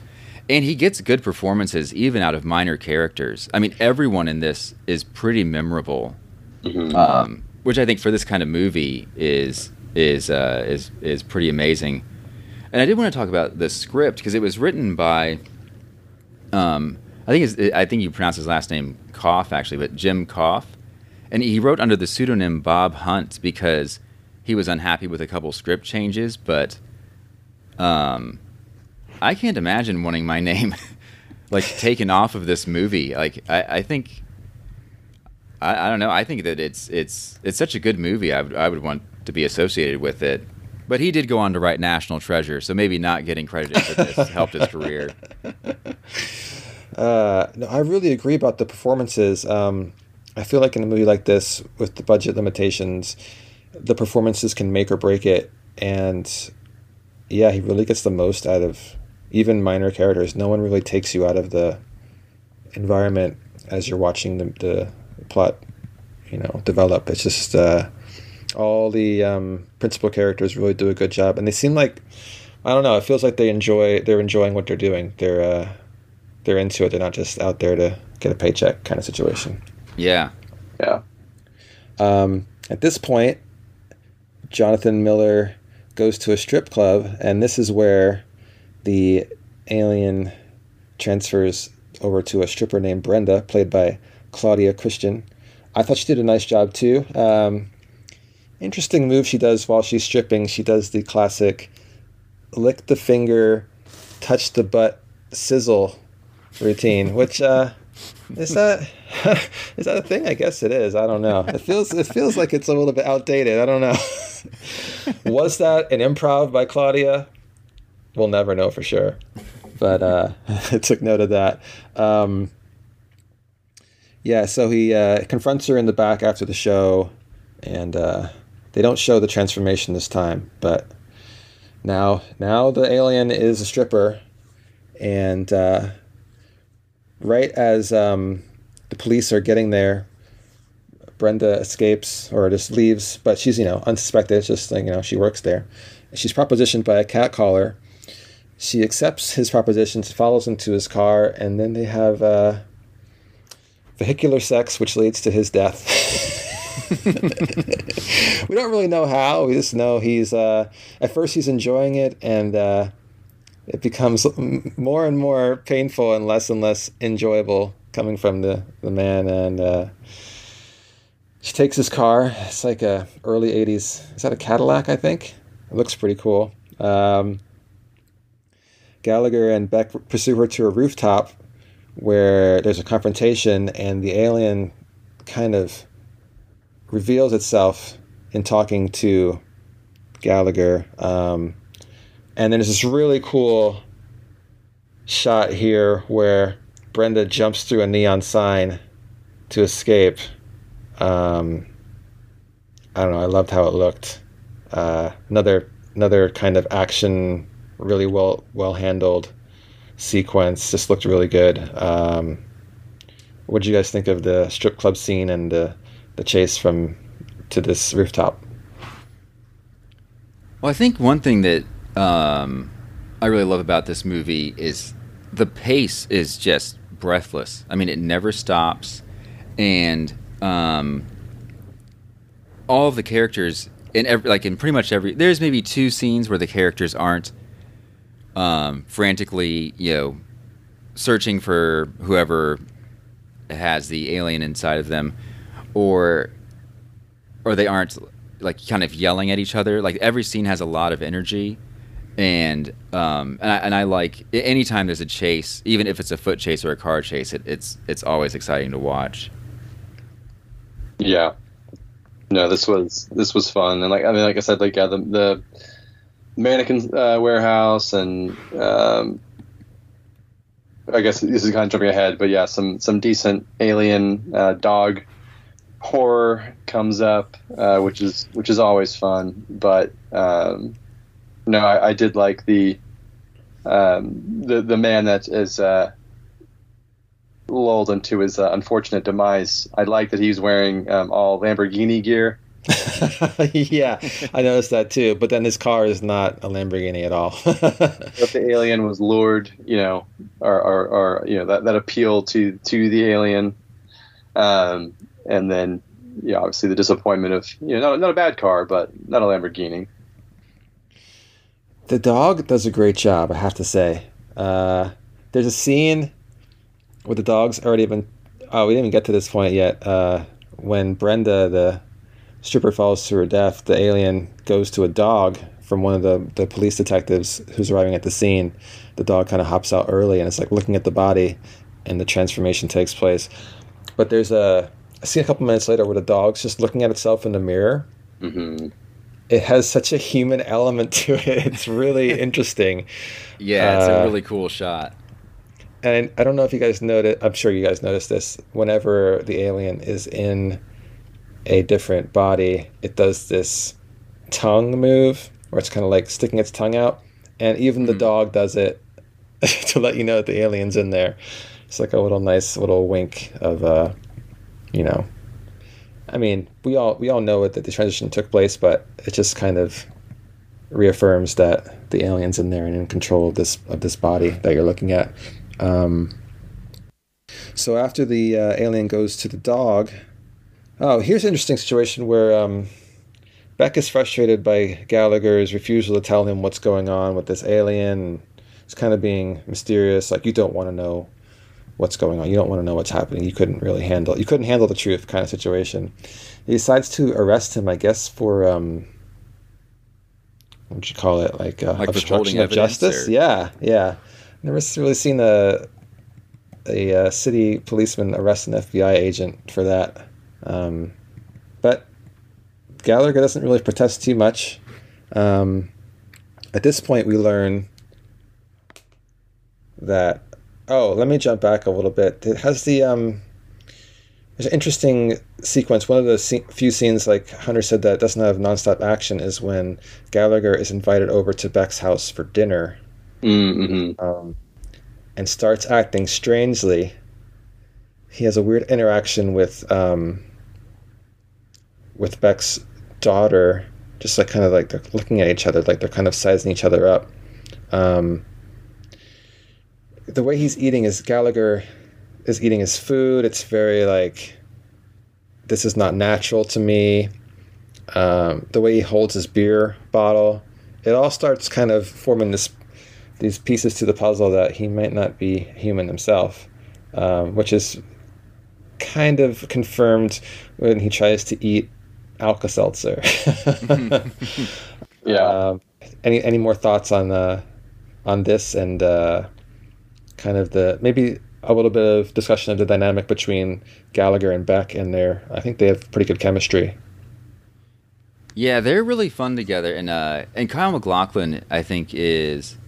And he gets good performances even out of minor characters. I mean, everyone in this is pretty memorable, um, which I think for this kind of movie is is uh, is is pretty amazing. And I did want to talk about the script because it was written by, um, I think I think you pronounce his last name Kouf actually, but Jim Kouf, and he wrote under the pseudonym Bob Hunt because he was unhappy with a couple script changes. But um, I can't imagine wanting my name like taken off of this movie. Like I, I think. I, I don't know. I think that it's it's it's such a good movie. I would I would want to be associated with it. But he did go on to write National Treasure, so maybe not getting credited for this helped his career. Uh, no, I really agree about the performances. Um, I feel like in a movie like this, with the budget limitations, the performances can make or break it. And yeah, he really gets the most out of even minor characters. No one really takes you out of the environment as you're watching the, the plot, you know, develop. It's just uh, all the um, principal characters really do a good job, and they seem like I don't know. It feels like they enjoy they're enjoying what they're doing. They're uh, they're into it. They're not just out there to get a paycheck kind of situation. Yeah. Yeah. Um, at this point, Jonathan Miller goes to a strip club, and this is where the alien transfers over to a stripper named Brenda, played by Claudia Christian. I thought she did a nice job too. Um, interesting move she does while she's stripping. She does the classic lick the finger, touch the butt, sizzle routine, which uh, is that is that a thing? I guess it is. I don't know. It feels it feels like it's a little bit outdated. I don't know. Was that an improv by Claudia? We'll never know for sure. But uh, I took note of that. Um, yeah, so he uh, confronts her in the back after the show, and uh, they don't show the transformation this time. But now, now the alien is a stripper, and uh, right as um, the police are getting there, Brenda escapes or just leaves, but she's you know unsuspected. It's just like you know she works there. She's propositioned by a cat caller. She accepts his propositions, follows him to his car, and then they have uh, vehicular sex, which leads to his death. we don't really know how. We just know he's uh, at first he's enjoying it, and uh, it becomes more and more painful and less and less enjoyable coming from the the man. And uh, she takes his car. It's like a early '80s. Is that a Cadillac? I think it looks pretty cool. Um, Gallagher and Beck pursue her to a rooftop where there's a confrontation, and the alien kind of reveals itself in talking to Gallagher. Um, and then there's this really cool shot here where Brenda jumps through a neon sign to escape. Um, I don't know. I loved how it looked. Uh, another another kind of action, really well well handled sequence. Just looked really good. Um, what did you guys think of the strip club scene and the the chase from to this rooftop? Well, I think one thing that um, I really love about this movie is the pace is just breathless. I mean, it never stops, and um, all of the characters in every like in pretty much every there's maybe two scenes where the characters aren't um, frantically you know searching for whoever has the alien inside of them or or they aren't like kind of yelling at each other. Like every scene has a lot of energy and um and I, and I like anytime there's a chase even if it's a foot chase or a car chase it, it's it's always exciting to watch. Yeah. No, this was this was fun, and like I mean, like I said, like yeah, the the mannequin uh, warehouse, and um, I guess this is kind of jumping ahead, but yeah, some some decent alien uh, dog horror comes up, uh, which is which is always fun. But um, no, I, I did like the um, the the man that is uh, lulled into his uh, unfortunate demise. I like that he's wearing um, all Lamborghini gear. yeah, I noticed that too. But then his car is not a Lamborghini at all. if the alien was lured, you know, or, or, or you know that, that appeal to to the alien, um, and then yeah, obviously the disappointment of you know not, not a bad car, but not a Lamborghini. the dog does a great job, I have to say. Uh, there's a scene where the dog's already been. Oh, we didn't even get to this point yet. Uh, when Brenda, the stripper, falls to her death, the alien goes to a dog from one of the, the police detectives who's arriving at the scene. The dog kind of hops out early and it's like looking at the body, and the transformation takes place. But there's a, a scene a couple minutes later where the dog's just looking at itself in the mirror. Mm-hmm. It has such a human element to it. It's really interesting. yeah it's Uh, a really cool shot and I don't know if you guys noticed. I'm sure you guys noticed this. Whenever the alien is in a different body, it does this tongue move, where it's kind of like sticking its tongue out, and even the dog does it to let you know that the alien's in there. It's like a little nice little wink of, uh, you know. I mean, we all we all know it that the transition took place, but it just kind of reaffirms that the alien's in there and in control of this of this body that you're looking at. Um, so after the uh, alien goes to the dog, oh, here's an interesting situation where um, Beck is frustrated by Gallagher's refusal to tell him what's going on with this alien. It's kind of being mysterious, like you don't want to know what's going on. You don't want to know what's happening. You couldn't really handle. You couldn't handle the truth, kind of situation. He decides to arrest him, I guess, for um, what would you call it, like, uh, Like obstruction of justice? or- Yeah, yeah. Never really seen a a uh, city policeman arrest an FBI agent for that. Um, but Gallagher doesn't really protest too much. Um, at this point, we learn that. Oh, let me jump back a little bit. It has the um, there's an interesting sequence. One of the se- few scenes, like Hunter said, that doesn't have nonstop action is when Gallagher is invited over to Beck's house for dinner Mm-hmm. um, and starts acting strangely. He has a weird interaction with um, with Beck's daughter, just like kind of like they're looking at each other, like they're kind of sizing each other up. Um, the way he's eating is Gallagher is eating his food. It's very like this is not natural to me. Um, the way he holds his beer bottle, it all starts kind of forming this these pieces to the puzzle that he might not be human himself, um, which is kind of confirmed when he tries to eat Alka Seltzer. Yeah. Um, any any more thoughts on uh, on this and uh, kind of the maybe a little bit of discussion of the dynamic between Gallagher and Beck and their I think they have pretty good chemistry. Yeah, they're really fun together, and uh, and Kyle MacLachlan I think is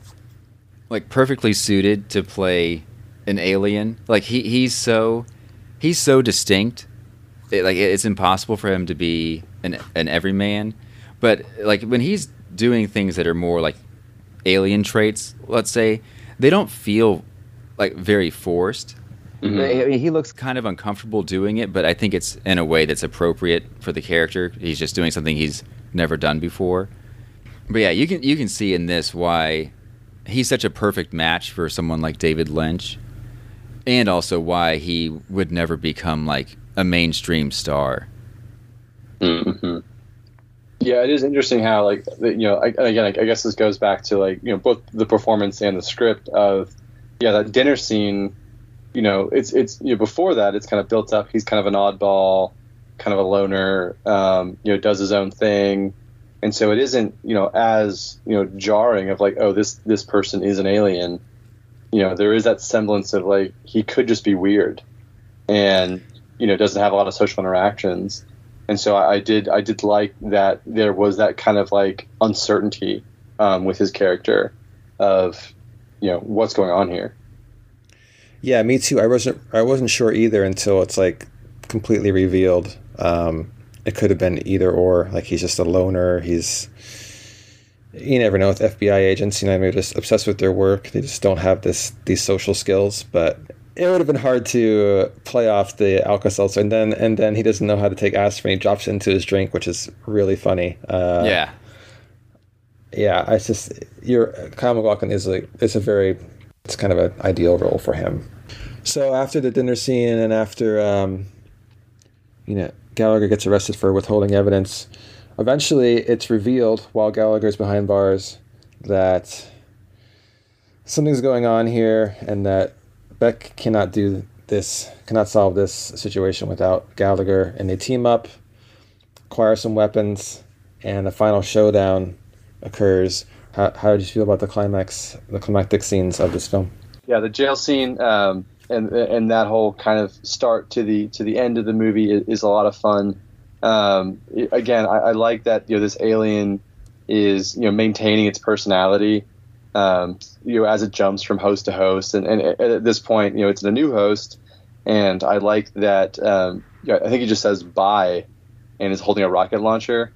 like perfectly suited to play an alien. Like he he's so he's so distinct. It, like it's impossible for him to be an an everyman. But like when he's doing things that are more like alien traits, let's say, they don't feel like very forced. Mm-hmm. I mean, he looks kind of uncomfortable doing it, but I think it's in a way that's appropriate for the character. He's just doing something he's never done before. But yeah, you can you can see in this why he's such a perfect match for someone like David Lynch, and also why he would never become like a mainstream star. Mm-hmm. Yeah, it is interesting how like you know again I guess this goes back to like you know both the performance and the script of yeah that dinner scene. You know, it's it's you know before that it's kind of built up. He's kind of an oddball, kind of a loner. Um, you know, does his own thing, and so it isn't you know as you know jarring of like oh this this person is an alien. You know, there is that semblance of like he could just be weird, and you know doesn't have a lot of social interactions and so I, did I did like that there was that kind of like uncertainty um, with his character of you know what's going on here. Yeah, me too. I wasn't I wasn't sure either until it's like completely revealed. Um, it could have been either or. Like he's just a loner. He's you never know with FBI agents. You know, they're just obsessed with their work. They just don't have this these social skills. But it would have been hard to play off the Alka Seltzer, and then and then he doesn't know how to take aspirin. He drops it into his drink, which is really funny. Uh, yeah, yeah. It's just your Kyle MacLachlan is like it's a very it's kind of an ideal role for him. So after the dinner scene and after um, you know Gallagher gets arrested for withholding evidence, eventually it's revealed while Gallagher's behind bars that something's going on here and that Beck cannot do this, cannot solve this situation without Gallagher, and they team up, acquire some weapons, and the final showdown occurs. How, how did you feel about the climax, the climactic scenes of this film? Yeah, the jail scene um, and and that whole kind of start to the to the end of the movie is, is a lot of fun. Um, again, I, I like that you know this alien is you know maintaining its personality. Um, you know, as it jumps from host to host, and, and at at this point, you know, it's a new host, and I like that. Um, yeah, I think he just says "bye," and is holding a rocket launcher,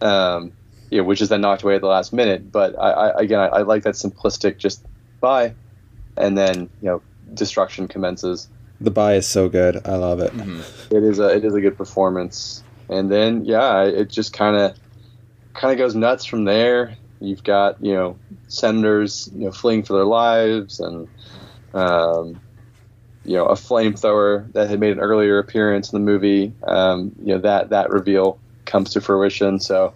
um, you know, which is then knocked away at the last minute. But I, I again, I, I like that simplistic, just "bye," and then you know, destruction commences. The buy is so good. I love it. It is a it is a good performance, and then yeah, it just kind of kind of goes nuts from there. You've got you know senators you know fleeing for their lives, and um, you know a flamethrower that had made an earlier appearance in the movie. Um, you know that that reveal comes to fruition. So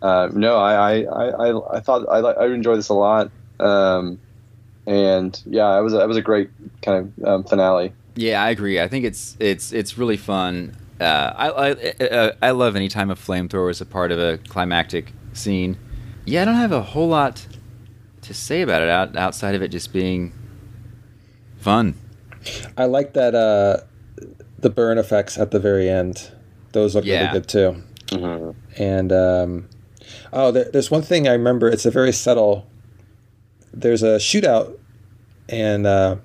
uh, no, I I, I, I- thought I I enjoyed this a lot. Um, and yeah, it was a, it was a great kind of um, finale. Yeah, I agree. I think it's it's it's really fun. Uh, I I, uh, I love any time a flamethrower is a part of a climactic scene. Yeah, I don't have a whole lot to say about it out, outside of it just being fun. I like that uh, the burn effects at the very end. Those look Yeah. really good too. And um, oh, there, there's one thing I remember. It's a very subtle. There's a shootout, and uh,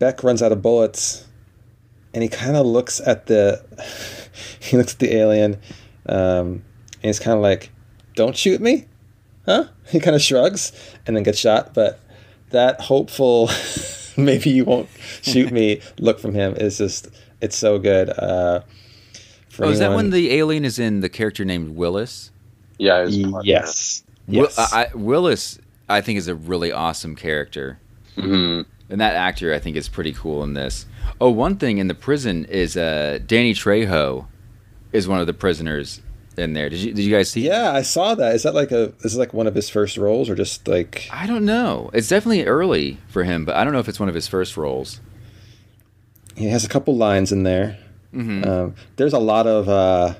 Beck runs out of bullets, and he kind of looks at the he looks at the alien, um, and he's kind of like, "Don't shoot me." Huh? He kind of shrugs and then gets shot, but that hopeful maybe you won't shoot me look from him is just it's so good uh for Oh, is that anyone- when the alien is in the character named Willis? Yeah, yes Will, yes I, I- Willis, I think, is a really awesome character. Mhm. And that actor, I think, is pretty cool in this. Oh, one thing in the prison is uh, Danny Trejo is one of the prisoners in there. Did you did you guys see? yeah i saw that is that like a is it like one of his first roles or just like I don't know. It's definitely early for him, but I don't know if it's one of his first roles. he has a couple lines in there Mhm. um, there's a lot of uh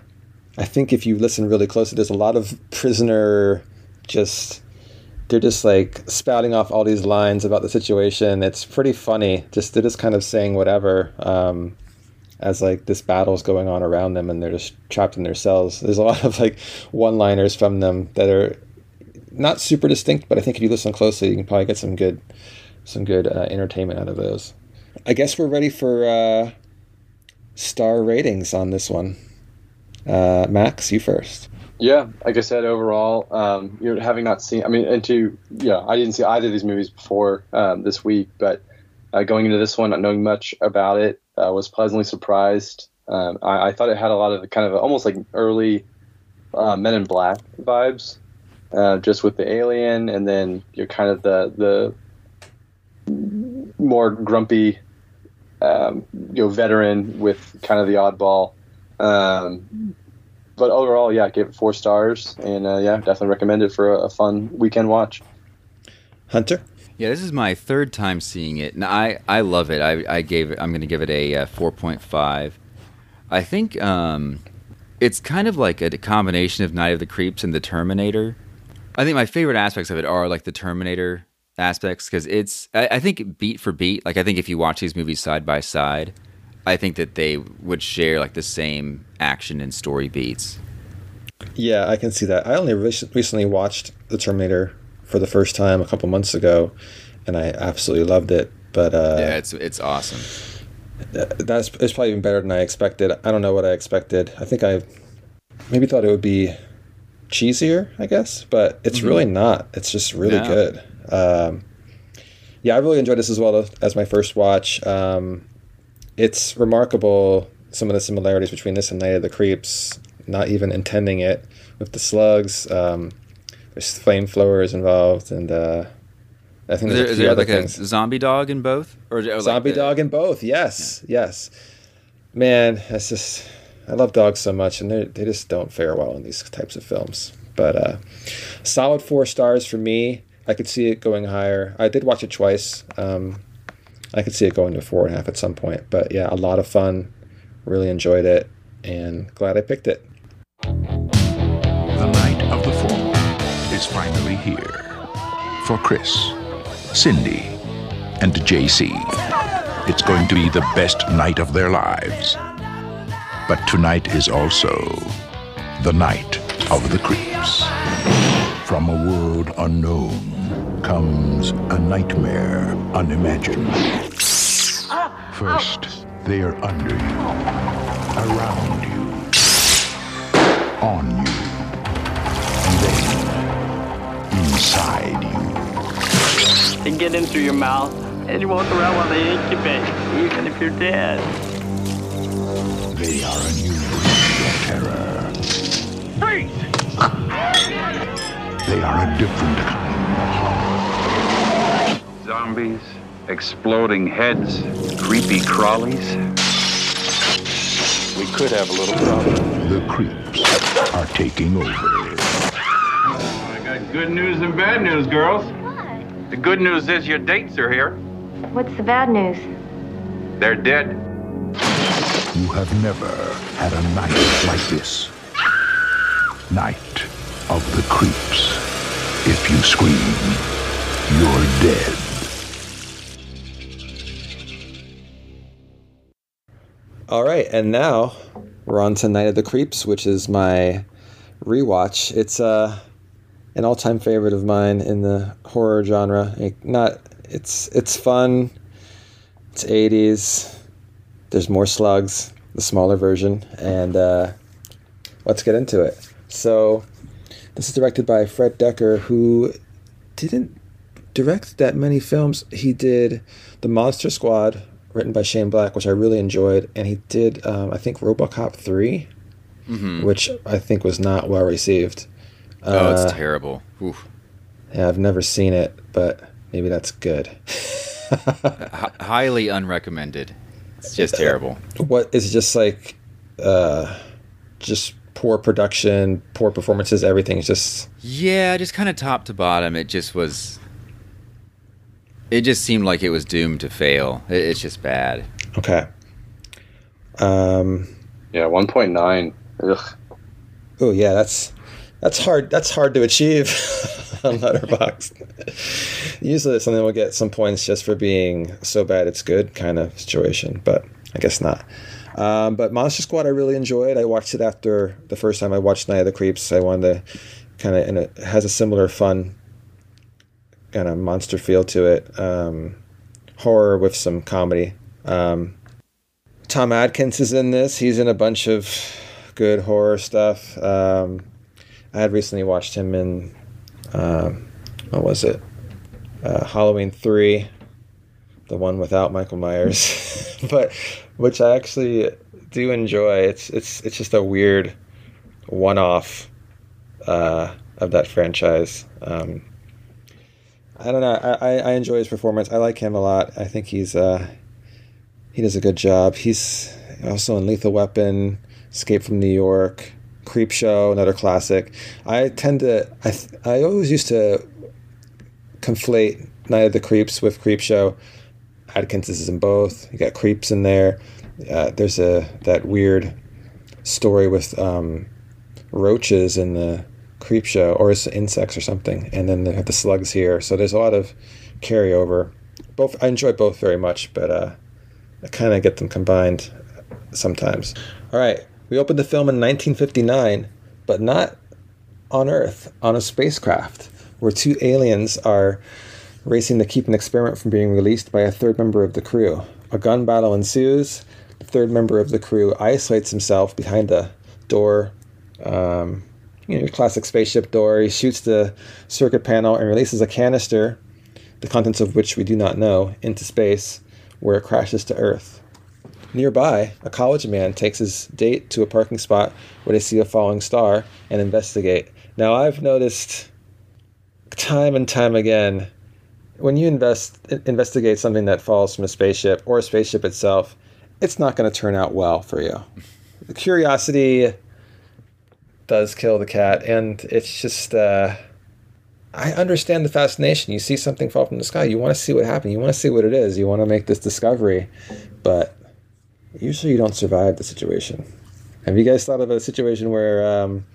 i think if you listen really closely there's a lot of prisoner just they're just like spouting off all these lines about the situation. It's pretty funny. Just they're just kind of saying whatever um, as like this battle's going on around them, and they're just trapped in their cells. There's a lot of like one-liners from them that are not super distinct, but I think if you listen closely, you can probably get some good some good uh, entertainment out of those. I guess we're ready for uh, star ratings on this one. Uh, Max, you first. Yeah, like I said, overall, um, you know, having not seen, I mean, and to, yeah, I didn't see either of these movies before um, this week, but uh, going into this one, not knowing much about it, uh, was pleasantly surprised. Um, I, I, thought it had a lot of kind of almost like early uh, Men in Black vibes, uh, just with the alien, and then you're kind of the the more grumpy, um, you know, veteran with kind of the oddball. Um, but overall, yeah, I gave it four stars, and uh, yeah, definitely recommend it for a, a, fun weekend watch. Hunter. Yeah, this is my third time seeing it, and I, I love it. I, I gave it. I'm going to give it a, uh, 4.5. I think um, it's kind of like a combination of Night of the Creeps and The Terminator. I think my favorite aspects of it are like the Terminator aspects because it's I, I, think beat for beat like i think if you watch these movies side by side i think that they would share like the same action and story beats yeah i can see that i only re- recently watched the terminator for the first time a couple months ago and i absolutely loved it but uh, yeah it's it's awesome that's it's probably even better than i expected i don't know what i expected i think i maybe thought it would be cheesier i guess but it's mm-hmm. really not it's just really no. good um, yeah, I really enjoyed this as well as my first watch. Um, it's remarkable some of the similarities between this and Night of the Creeps. Not even intending it with the slugs. Um, there's flame flamethrowers involved, and uh, I think there's is there, is there like things. a zombie dog in both, or, or zombie like the... dog in both? Yes, yeah. yes. Man, that's just I love dogs so much, and they they just don't fare well in these types of films. But uh, solid four stars for me. I could see it going higher. I did watch it twice. Um, I could see it going to four and a half at some point. But yeah, a lot of fun. Really enjoyed it, and glad I picked it. Is finally here for Chris, Cindy, and JC. It's going to be the best night of their lives. But tonight is also the night of the creeps. From a world unknown comes a nightmare unimagined. First, they are under you, around you, on you, and then inside you. They get in through your mouth, and you walk around while they incubate, even if you're dead. They are a new terror. Freeze! They are a different kind of horror. Zombies, exploding heads, creepy crawlies. We could have a little problem. The creeps are taking over. I got good news and bad news, girls. What? The good news is your dates are here. What's the bad news? They're dead. You have never had a night like this. Night of the creeps. If you scream, you're dead. All right, and now we're on to Night of the Creeps, which is my rewatch. It's uh, an all-time favorite of mine in the horror genre. It, not, it's it's fun. It's 80s. There's more slugs, the smaller version, and uh, let's get into it. So, this is directed by Fred Dekker, who didn't direct that many films. He did The Monster Squad, written by Shane Black, which I really enjoyed, and he did, um, I think, RoboCop 3, mm-hmm. which I think was not well received. Oh, uh, it's terrible. Oof. Yeah, I've never seen it, but maybe that's good. H- highly unrecommended. It's just terrible. What is just like, uh, just poor production, poor performances, everything's just yeah, just kind of top to bottom. It just was. It just seemed like it was doomed to fail. It, it's just bad. Okay. Um. Yeah, one point nine. Ugh. Oh yeah, that's that's hard. That's hard to achieve. on Letterboxd. Usually, something will get some points just for being so bad it's good kind of situation, but I guess not. Um, but Monster Squad, I really enjoyed. I watched it after the first time I watched Night of the Creeps. I wanted to kind of, and it has a similar fun kind of monster feel to it. Um, horror with some comedy. Um, Tom Atkins is in this. He's in a bunch of good horror stuff. Um, I had recently watched him in um, what was it? Uh, Halloween three, the one without Michael Myers, but which I actually do enjoy. It's it's it's just a weird one off uh, of that franchise. Um, I don't know. I, I enjoy his performance. I like him a lot. I think he's uh, he does a good job. He's also in Lethal Weapon, Escape from New York, Creepshow, another classic. I tend to I I always used to conflate Night of the Creeps with Creepshow. Atkins is in both. You got creeps in there. Uh, there's a that weird story with um, roaches in the creep show, or it's insects or something, and then they have the slugs here. So there's a lot of carryover. Both I enjoy both very much, but uh, I kind of get them combined sometimes. All right, we opened the film in 1959, but not on Earth, on a spacecraft, where two aliens are racing to keep an experiment from being released by a third member of the crew. A gun battle ensues. The third member of the crew isolates himself behind a door. Um, you know, classic spaceship door. He shoots the circuit panel and releases a canister, the contents of which we do not know, into space, where it crashes to Earth. Nearby, a college man takes his date to a parking spot where they see a falling star and investigate. Now, I've noticed time and time again when you invest investigate something that falls from a spaceship or a spaceship itself, it's not going to turn out well for you. The curiosity does kill the cat, and it's just. Uh, I understand the fascination. You see something fall from the sky, you want to see what happened. You want to see what it is. You want to make this discovery, but usually you don't survive the situation. Have you guys thought of a situation where um,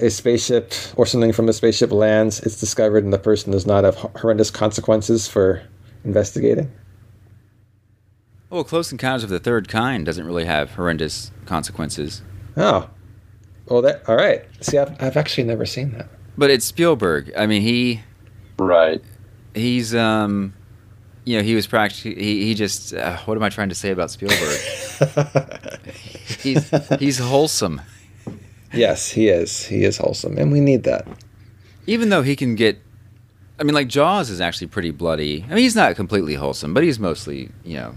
a spaceship or something from a spaceship lands, it's discovered, and the person does not have horrendous consequences for investigating? Well, Close Encounters of the Third Kind doesn't really have horrendous consequences. Oh, well, that all right. See, I've, I've actually never seen that. But it's Spielberg. I mean, he right. He's um, you know, he was practically he, he just uh, what am I trying to say about Spielberg? he's he's wholesome. Yes, he is. He is wholesome, and we need that. Even though he can get, I mean, like Jaws is actually pretty bloody. I mean, he's not completely wholesome, but he's mostly you know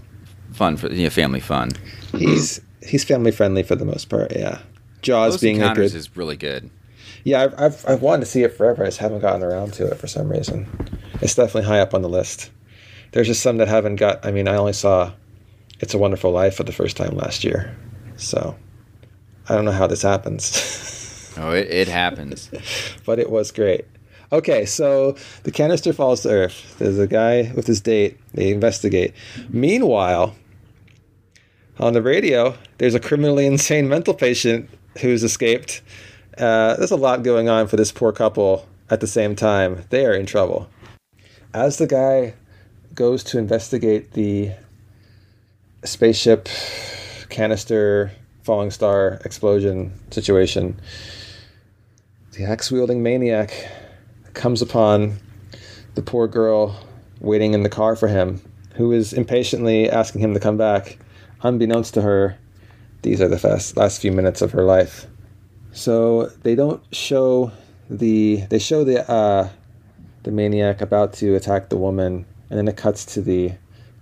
fun for you know family fun. He's he's family friendly for the most part. Yeah. Jaws Close being a good. is really good. Yeah, I've, I've I've wanted to see it forever. I just haven't gotten around to it for some reason. It's definitely high up on the list. There's just some that haven't got. I mean, I only saw "It's a Wonderful Life" for the first time last year, so I don't know how this happens. oh, it, it happens. but it was great. Okay, so the canister falls to Earth. There's a guy with his date. They investigate. Meanwhile, on the radio, there's a criminally insane mental patient who's escaped. Uh, there's a lot going on for this poor couple at the same time. They are in trouble. As the guy goes to investigate the spaceship canister falling star explosion situation, the axe wielding maniac comes upon the poor girl waiting in the car for him, who is impatiently asking him to come back. Unbeknownst to her, these are the fast, last few minutes of her life. So they don't show the they show the uh, the maniac about to attack the woman, and then it cuts to the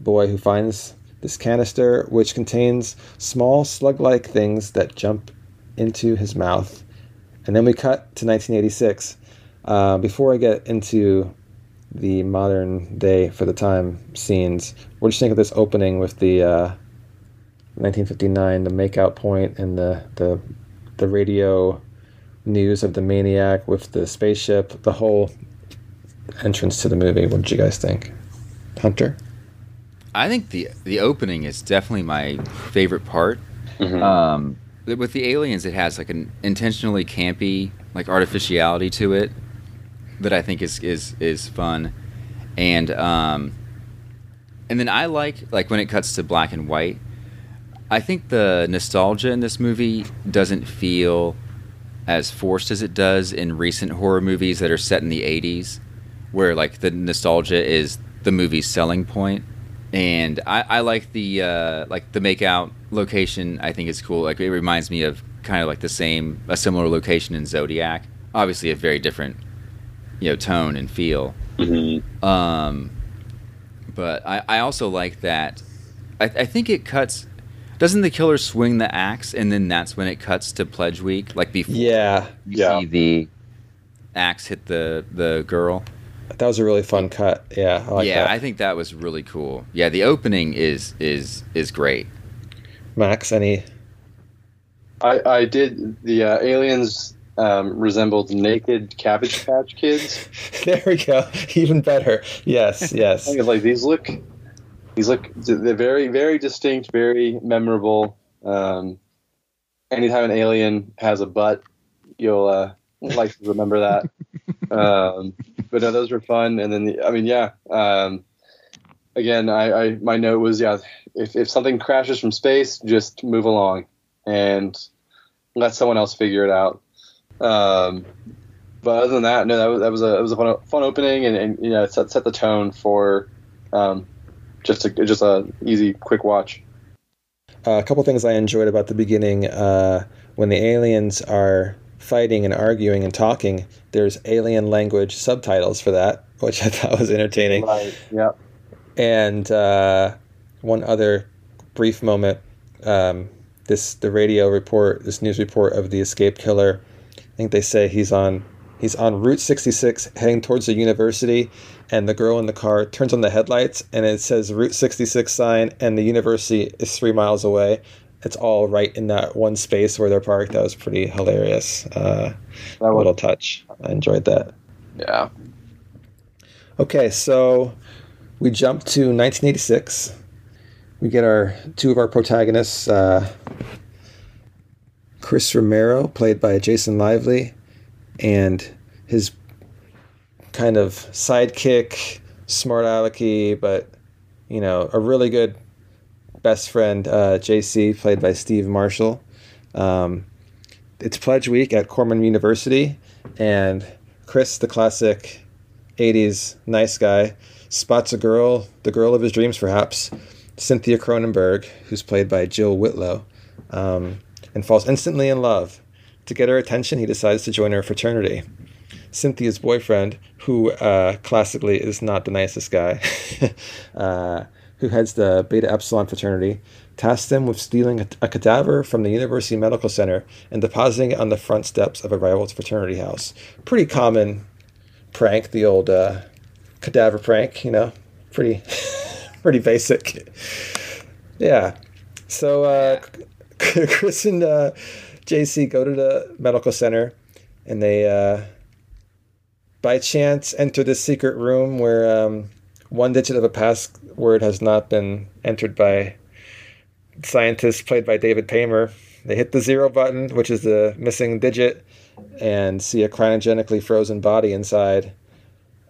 boy who finds this canister, which contains small slug-like things that jump into his mouth. And then we cut to 1986. Uh, before I get into the modern day for the time scenes, what do you think of this opening with the uh, 1959, the makeout point, and the the the radio news of the maniac with the spaceship, the whole entrance to the movie? What did you guys think, Hunter? I think the the opening is definitely my favorite part. Mhm. Um, with the aliens, it has like an intentionally campy like artificiality to it. that I think is is is fun, and um, and then I like like when it cuts to black and white. I think the nostalgia in this movie doesn't feel as forced as it does in recent horror movies that are set in the 80s, where like the nostalgia is the movie's selling point. And I, I like the uh, like the makeout location. I think is cool. Like it reminds me of kind of like the same a similar location in Zodiac. Obviously, a very different you know tone and feel. Mm-hmm. Um, but I, I also like that. I, I think it cuts. Doesn't the killer swing the axe and then that's when it cuts to Pledge Week? Like before Yeah. you Yeah. see the axe hit the the girl. That was a really fun cut. Yeah. I like yeah, that. I think that was really cool. Yeah, the opening is is is great. Max, any? I, I did the uh, aliens um, resembled naked Cabbage Patch Kids. There we go. Even better. Yes. Yes. I think like these look, these look, they're very, very distinct, very memorable. Um, anytime an alien has a butt, you'll uh, like to remember that. um, but no, those were fun. And then, the, I mean, yeah. Um, again, I, I my note was yeah, if if something crashes from space, just move along and let someone else figure it out. Um, but other than that, no, that was that was a that was a fun, fun opening, and, and you know, it set set the tone for um, just a just a easy quick watch. Uh, a couple things I enjoyed about the beginning uh, when the aliens are fighting and arguing and talking. There's alien language subtitles for that, which I thought was entertaining. Right. Yeah. And uh, one other brief moment: um, this the radio report, this news report of the escape killer. I think they say he's on he's on Route 66 heading towards the university, and the girl in the car turns on the headlights, and it says Route 66 sign, and the university is three miles away. It's all right in that one space where they're parked. That was pretty hilarious. Uh, That was- little touch. I enjoyed that. Yeah. Okay, so we jump to 1986. We get our two of our protagonists, uh, Chris Romero, played by Jason Lively, and his kind of sidekick, smart alecky, but you know, a really good best friend, uh, JC, played by Steve Marshall. Um, it's Pledge Week at Corman University, and Chris, the classic 80s nice guy, spots a girl, the girl of his dreams perhaps, Cynthia Cronenberg, who's played by Jill Whitlow, um, and falls instantly in love. To get her attention, he decides to join her fraternity. Cynthia's boyfriend, who uh, classically is not the nicest guy, uh, who heads the Beta Epsilon fraternity, tasks them with stealing a, cadaver from the University Medical Center and depositing it on the front steps of a rival's fraternity house. Pretty common prank, the old uh, cadaver prank, you know, pretty, pretty basic. Yeah. So uh, Chris and uh, JC go to the medical center, and they, uh, by chance, enter this secret room where um, one digit of a password has not been entered by scientists played by David Paymer. They hit the zero button, which is the missing digit, and see a cryogenically frozen body inside.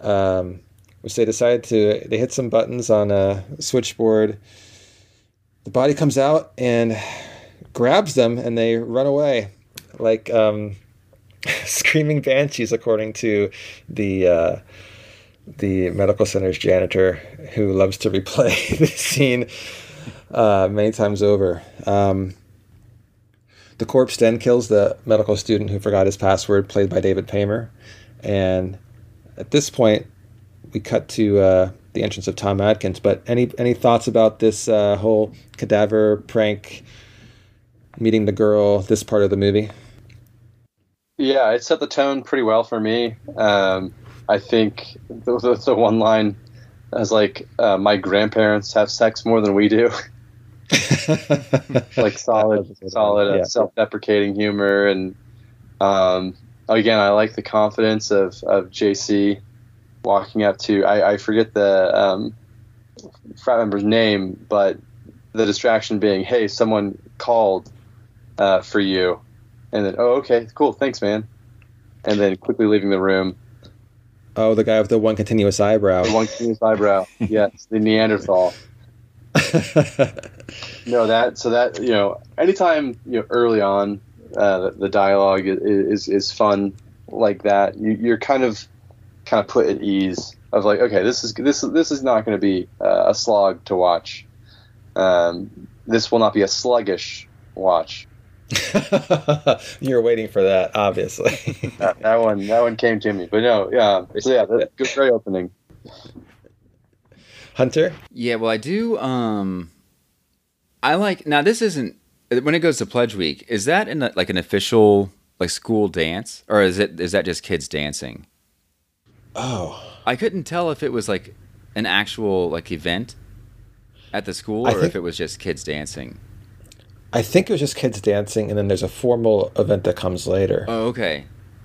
Um, which they decide to they hit some buttons on a switchboard. The body comes out and grabs them, and they run away like um, screaming banshees, according to the uh, the medical center's janitor, who loves to replay the scene uh, many times over. Um, the corpse then kills the medical student who forgot his password, played by David Paymer. And at this point, we cut to uh, the entrance of Tom Atkins. But any any thoughts about this uh, whole cadaver prank, meeting the girl, this part of the movie? Yeah, it set the tone pretty well for me. Um, I think the, the, the one line is like, uh, "My grandparents have sex more than we do." like solid, solid, uh, Yeah. self-deprecating humor, and um, again, I like the confidence of of JC walking up to. I, I forget the um, frat member's name, but the distraction being, "Hey, someone called uh, for you," and then, "Oh, okay, cool, thanks, man," and then quickly leaving the room. Oh, the guy with the one continuous eyebrow. The one continuous eyebrow. yes, the Neanderthal. no, that so that you know, anytime you know early on, uh, the, dialogue is, is is fun like that. You, you're kind of kind of put at ease of like, okay, this is this this is not going to be uh, a slog to watch. Um, this will not be a sluggish watch. You're waiting for that, obviously. that, that, one, that one came to me. But no, yeah, so yeah, that's good, great opening. Hunter. Yeah, well, I do. Um, I like now. This isn't when it goes to Pledge Week. Is that in a, like an official like school dance, or is it is that just kids dancing? Oh, I couldn't tell if it was like an actual like event at the school, or think, if it was just kids dancing. I think it was just kids dancing, and then there's a formal event that comes later. Oh, okay.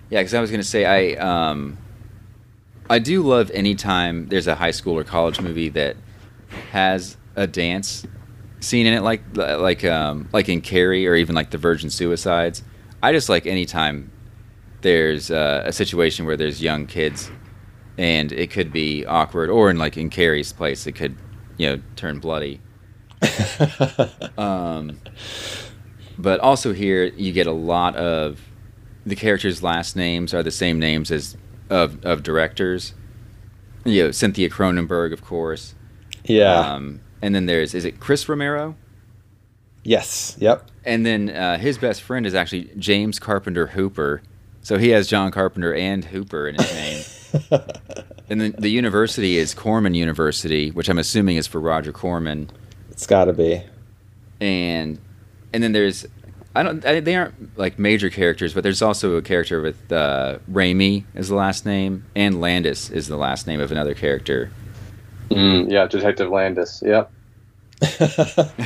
Yeah, because I was gonna say I um, I do love anytime there's a high school or college movie that has a dance scene in it, like like um, like in Carrie or even like the Virgin Suicides. I just like anytime there's uh, a situation where there's young kids and it could be awkward, or in like in Carrie's place, it could you know turn bloody. um, but also here you get a lot of the characters' last names are the same names as of of directors. You know, Cynthia Cronenberg, of course. Yeah. Um, and then there's is it Chris Romero? Yes. Yep. And then uh, his best friend is actually James Carpenter Hooper. So he has John Carpenter and Hooper in his name. and then the university is Corman University, which I'm assuming is for Roger Corman. It's got to be. And and then there's I don't I, they aren't like major characters, but there's also a character with uh, Raimi is the last name, and Landis is the last name of another character. Mm, yeah, Detective Landis. Yep.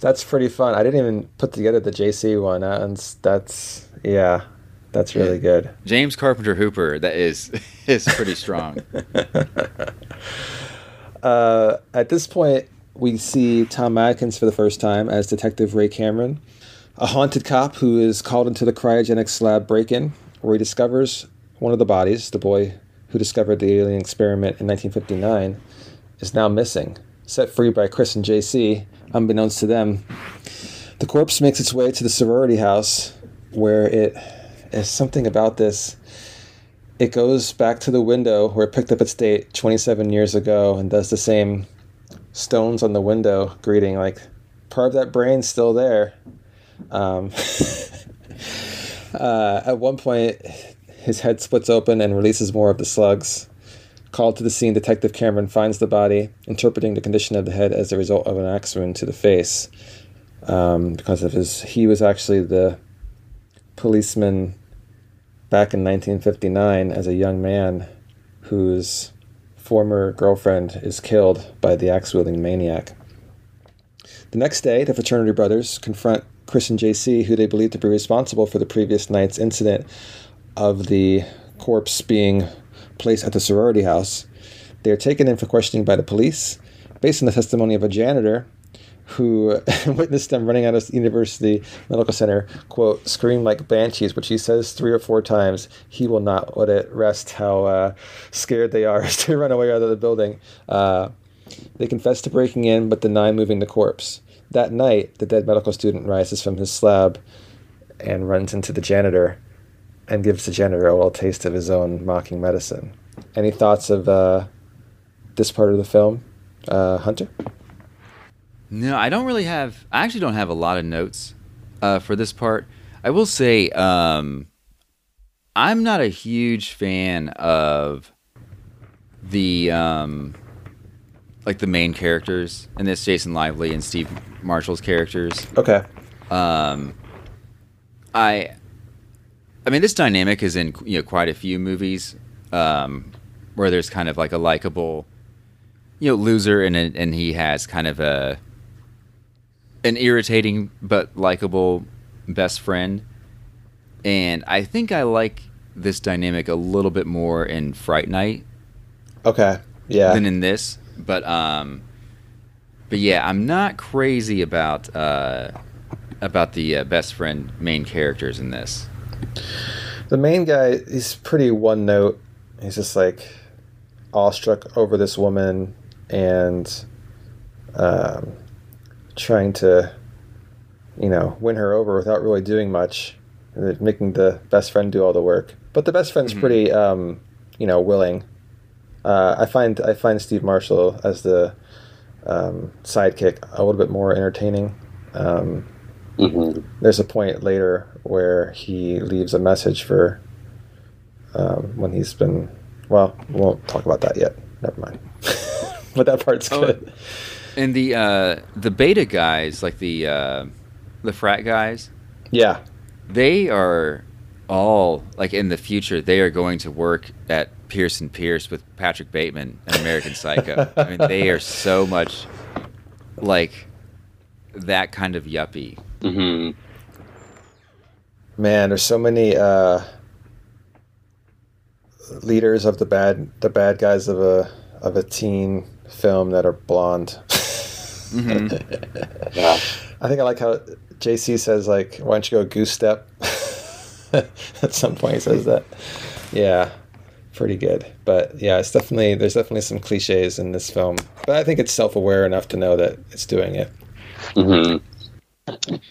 that's pretty fun. I didn't even put together the JC one. That's that's yeah, that's really yeah. good. James Carpenter Hooper. That is is pretty strong. uh, at this point, we see Tom Atkins for the first time as Detective Ray Cameron a haunted cop who is called into the cryogenic slab break in, where he discovers one of the bodies, the boy who discovered the alien experiment in 1959, is now missing. Set free by Chris and JC, unbeknownst to them, the corpse makes its way to the sorority house, where it is something about this. It goes back to the window where it picked up its date 27 years ago and does the same stones on the window greeting, like, part of that brain's still there. Um, uh, at one point, his head splits open and releases more of the slugs. Called to the scene, Detective Cameron finds the body, interpreting the condition of the head as a result of an axe wound to the face. Um, because of his, he was actually the policeman back in 1959 as a young man whose former girlfriend is killed by the axe wielding maniac. The next day, the fraternity brothers confront Chris and JC, who they believe to be responsible for the previous night's incident of the corpse being placed at the sorority house. They are taken in for questioning by the police, based on the testimony of a janitor who witnessed them running out of the university medical center quote scream like banshees which he says three or four times he will not let it rest how uh, scared they are as they run away out of the building uh, they confess to breaking in but deny moving the corpse that night, the dead medical student rises from his slab and runs into the janitor and gives the janitor a little taste of his own mocking medicine. Any thoughts of uh, this part of the film, uh, Hunter? No, I don't really have. I actually don't have a lot of notes uh, for this part. I will say, um, I'm not a huge fan of the um, like the main characters in this, Jason Lively and Steve Marshall's characters. Okay. Um, I, I mean, this dynamic is in you know quite a few movies, um, where there's kind of like a likable, you know, loser, and and he has kind of a an irritating but likable best friend, and I think I like this dynamic a little bit more in Fright Night. Okay. Yeah. Than in this, but um, but yeah, I'm not crazy about uh, about the uh, best friend main characters in this. The main guy, he's pretty one note. he's just like awestruck over this woman and um, trying to, you know, win her over without really doing much, and making the best friend do all the work. But the best friend's pretty, um, you know, willing. Uh, I find I find Steve Marshall as the um, sidekick a little bit more entertaining. Um, There's a point later where he leaves a message for um, when he's been. Well, we won't talk about that yet. Never mind. but that part's Oh, good. And the uh, the beta guys, like the uh, the frat guys, Yeah. they are all like in the future. They are going to work at Pierce & Pierce with Patrick Bateman and American Psycho. I mean, they are so much like that kind of yuppie. Mm-hmm. Man, there's so many uh, leaders of the bad the bad guys of a of a teen film that are blonde. Yeah. I think I like how JC says like, "Why don't you go goose step?" At some point, he says that. Yeah, pretty good. But yeah, it's definitely there's definitely some cliches in this film, but I think it's self aware enough to know that it's doing it. hmm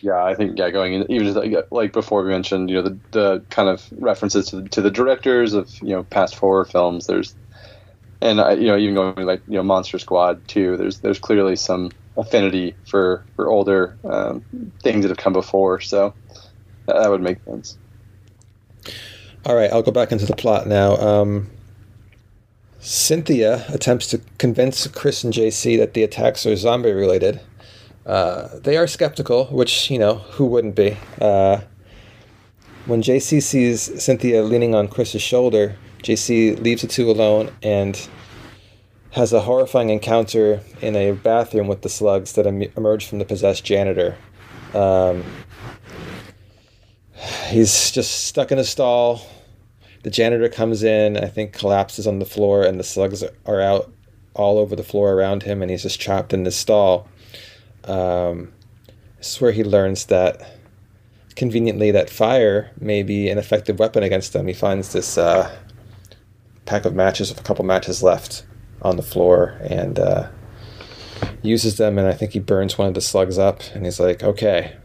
Yeah, I think yeah, going in, even just like, like before we mentioned, you know, the, the kind of references to the, to the directors of you know past horror films. There's, and I, you know, even going like you know Monster Squad too. There's there's clearly some affinity for for older um, things that have come before. So that, that would make sense. All right, I'll go back into the plot now. Um, Cynthia attempts to convince Chris and JC that the attacks are zombie related. Uh, they are skeptical, which, you know, who wouldn't be? Uh, when JC sees Cynthia leaning on Chris's shoulder, JC leaves the two alone and has a horrifying encounter in a bathroom with the slugs that em- emerge from the possessed janitor. Um, he's just stuck in a stall. The janitor comes in, I think collapses on the floor, and the slugs are out all over the floor around him, and he's just trapped in this stall. Um, this is where he learns that, conveniently, that fire may be an effective weapon against them. He finds this uh, pack of matches with a couple matches left on the floor and uh, uses them, and I think he burns one of the slugs up, and he's like, "Okay,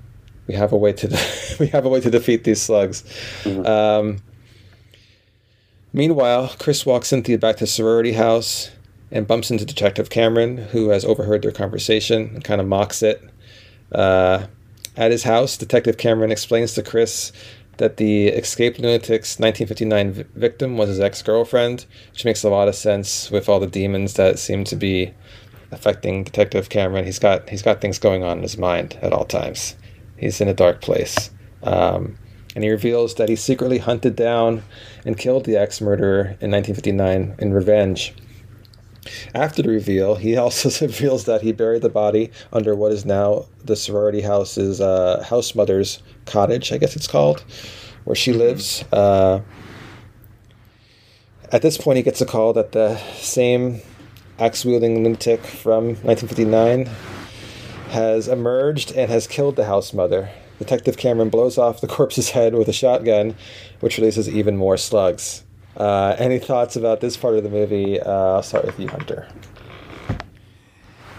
we have a way to de- we have a way to defeat these slugs." Um, meanwhile, Chris walks Cynthia back to sorority house and bumps into Detective Cameron, who has overheard their conversation and kind of mocks it. Uh, at his house, Detective Cameron explains to Chris that the escaped lunatic's 1959 vi- victim was his ex-girlfriend, which makes a lot of sense with all the demons that seem to be affecting Detective Cameron. He's got he's got things going on in his mind at all times. He's in a dark place. Um, and he reveals that he secretly hunted down and killed the ex murderer in 1959 in revenge. After the reveal, he also reveals that he buried the body under what is now the sorority house's uh, house mother's cottage, I guess it's called, where she lives. Uh, at this point, he gets a call that the same axe wielding lunatic from 1959 has emerged and has killed the house mother. Detective Cameron blows off the corpse's head with a shotgun, which releases even more slugs. Uh, any thoughts about this part of the movie? Uh, I'll start with you, Hunter.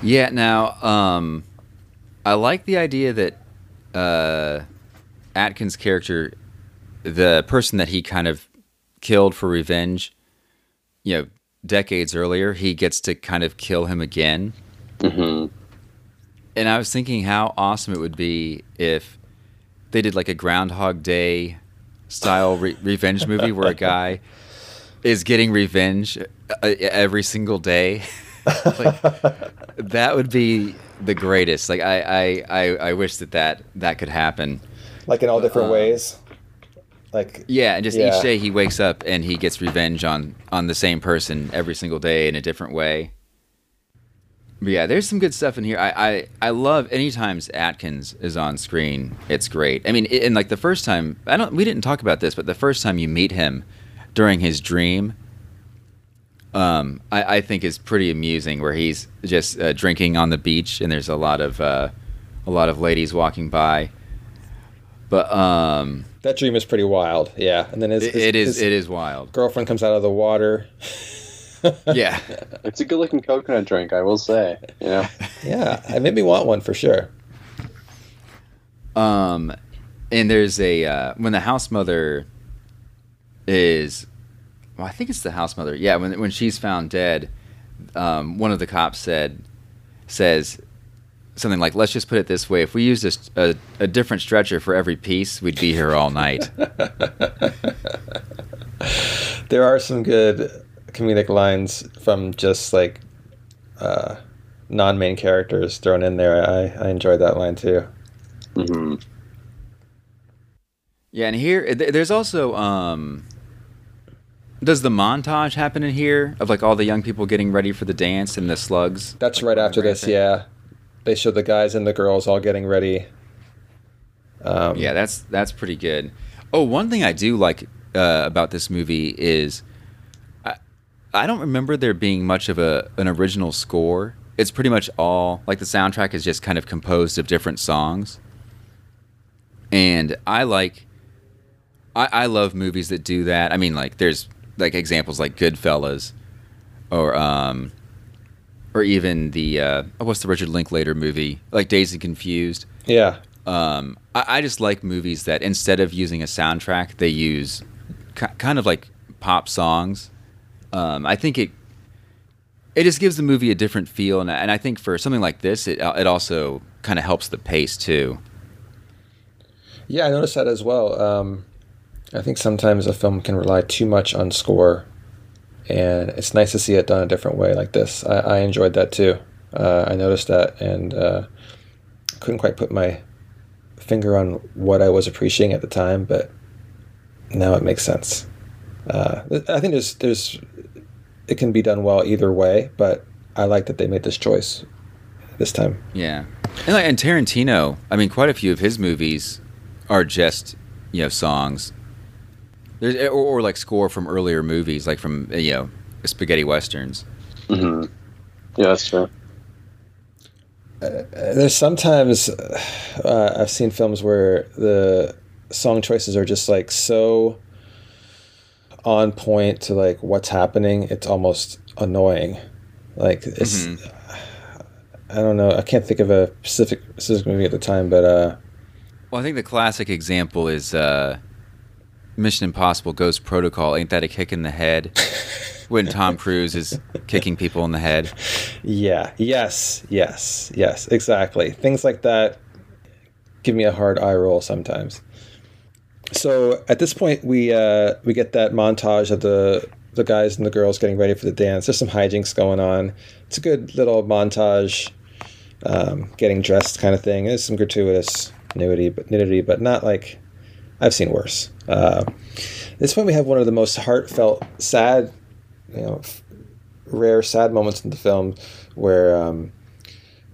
Yeah. Now, um, I like the idea that uh, Atkins' character, the person that he kind of killed for revenge, you know, decades earlier, he gets to kind of kill him again. Mm-hmm. And I was thinking how awesome it would be if they did like a Groundhog Day style re- revenge movie where a guy is getting revenge uh, every single day. like, that would be the greatest. Like I, I, I, I wish that, that that could happen. Like in all different Uh, ways. Like Yeah, and just Yeah. each day he wakes up and he gets revenge on on the same person every single day in a different way. But yeah, there's some good stuff in here. I I, I love anytime Atkins is on screen. It's great. I mean, and like the first time, I don't. We didn't talk about this, but the first time you meet him during his dream, um, I, I think is pretty amusing. Where he's just uh, drinking on the beach, and there's a lot of uh, a lot of ladies walking by. But um, That dream is pretty wild. Yeah, and then his, his- it is his it is wild. girlfriend comes out of the water. Yeah. It's a good looking coconut drink, I will say. You know, Yeah, it made me want one for sure. Um, and there's a uh, when the house mother is, well, I think it's the house mother. Yeah, when when she's found dead, um, one of the cops said says something like, "Let's just put it this way: if we used a different stretcher for every piece, we'd be here all night." There are some good comedic lines from just like uh, non-main characters thrown in there. I, I enjoyed that line too. mm-hmm. yeah, and here th- there's also um. Does the montage happen in here of like all the young people getting ready for the dance and the slugs? That's right after this. Yeah, they show the guys and the girls all getting ready. Um, yeah, that's that's pretty good. Oh, one thing I do like uh, about this movie is I, I don't remember there being much of a an original score. It's pretty much all like the soundtrack is just kind of composed of different songs. And I like I, I love movies that do that. I mean like there's like examples like Goodfellas or um or even the uh what's the Richard Linklater movie? Like Dazed and Confused yeah, um, I, I just like movies that instead of using a soundtrack, they use ki kind of like pop songs. Um, I think it it just gives the movie a different feel, and, I- and I think for something like this, it it also kind of helps the pace too. yeah, I noticed that as well. Um, I think sometimes a film can rely too much on score, and it's nice to see it done a different way like this. I, I enjoyed that too. Uh, I noticed that, and uh, couldn't quite put my finger on what I was appreciating at the time, but now it makes sense. Uh, I think there's there's it can be done well either way, but I like that they made this choice this time. Yeah, and, like, and Tarantino, I mean, quite a few of his movies are just you know songs. There's or, or like score from earlier movies, like from uh, you know spaghetti westerns. Mm-hmm. Yeah, that's true. Uh, there's sometimes uh, I've seen films where the song choices are just like so on point to like what's happening. It's almost annoying. Like it's I don't know. I can't think of a specific specific movie at the time, but uh, Well, I think the classic example is uh, Mission Impossible Ghost Protocol. Ain't that a kick in the head? when Tom Cruise is kicking people in the head. yeah, yes, yes, yes, exactly. Things like that give me a hard eye roll sometimes. So at this point, we uh, we get that montage of the the guys and the girls getting ready for the dance. There's some hijinks going on. It's a good little montage, um, getting dressed kind of thing. There's some gratuitous nudity, but nudity, but not like I've seen worse. Uh, this point, we have one of the most heartfelt, sad, you know, rare sad moments in the film, where um,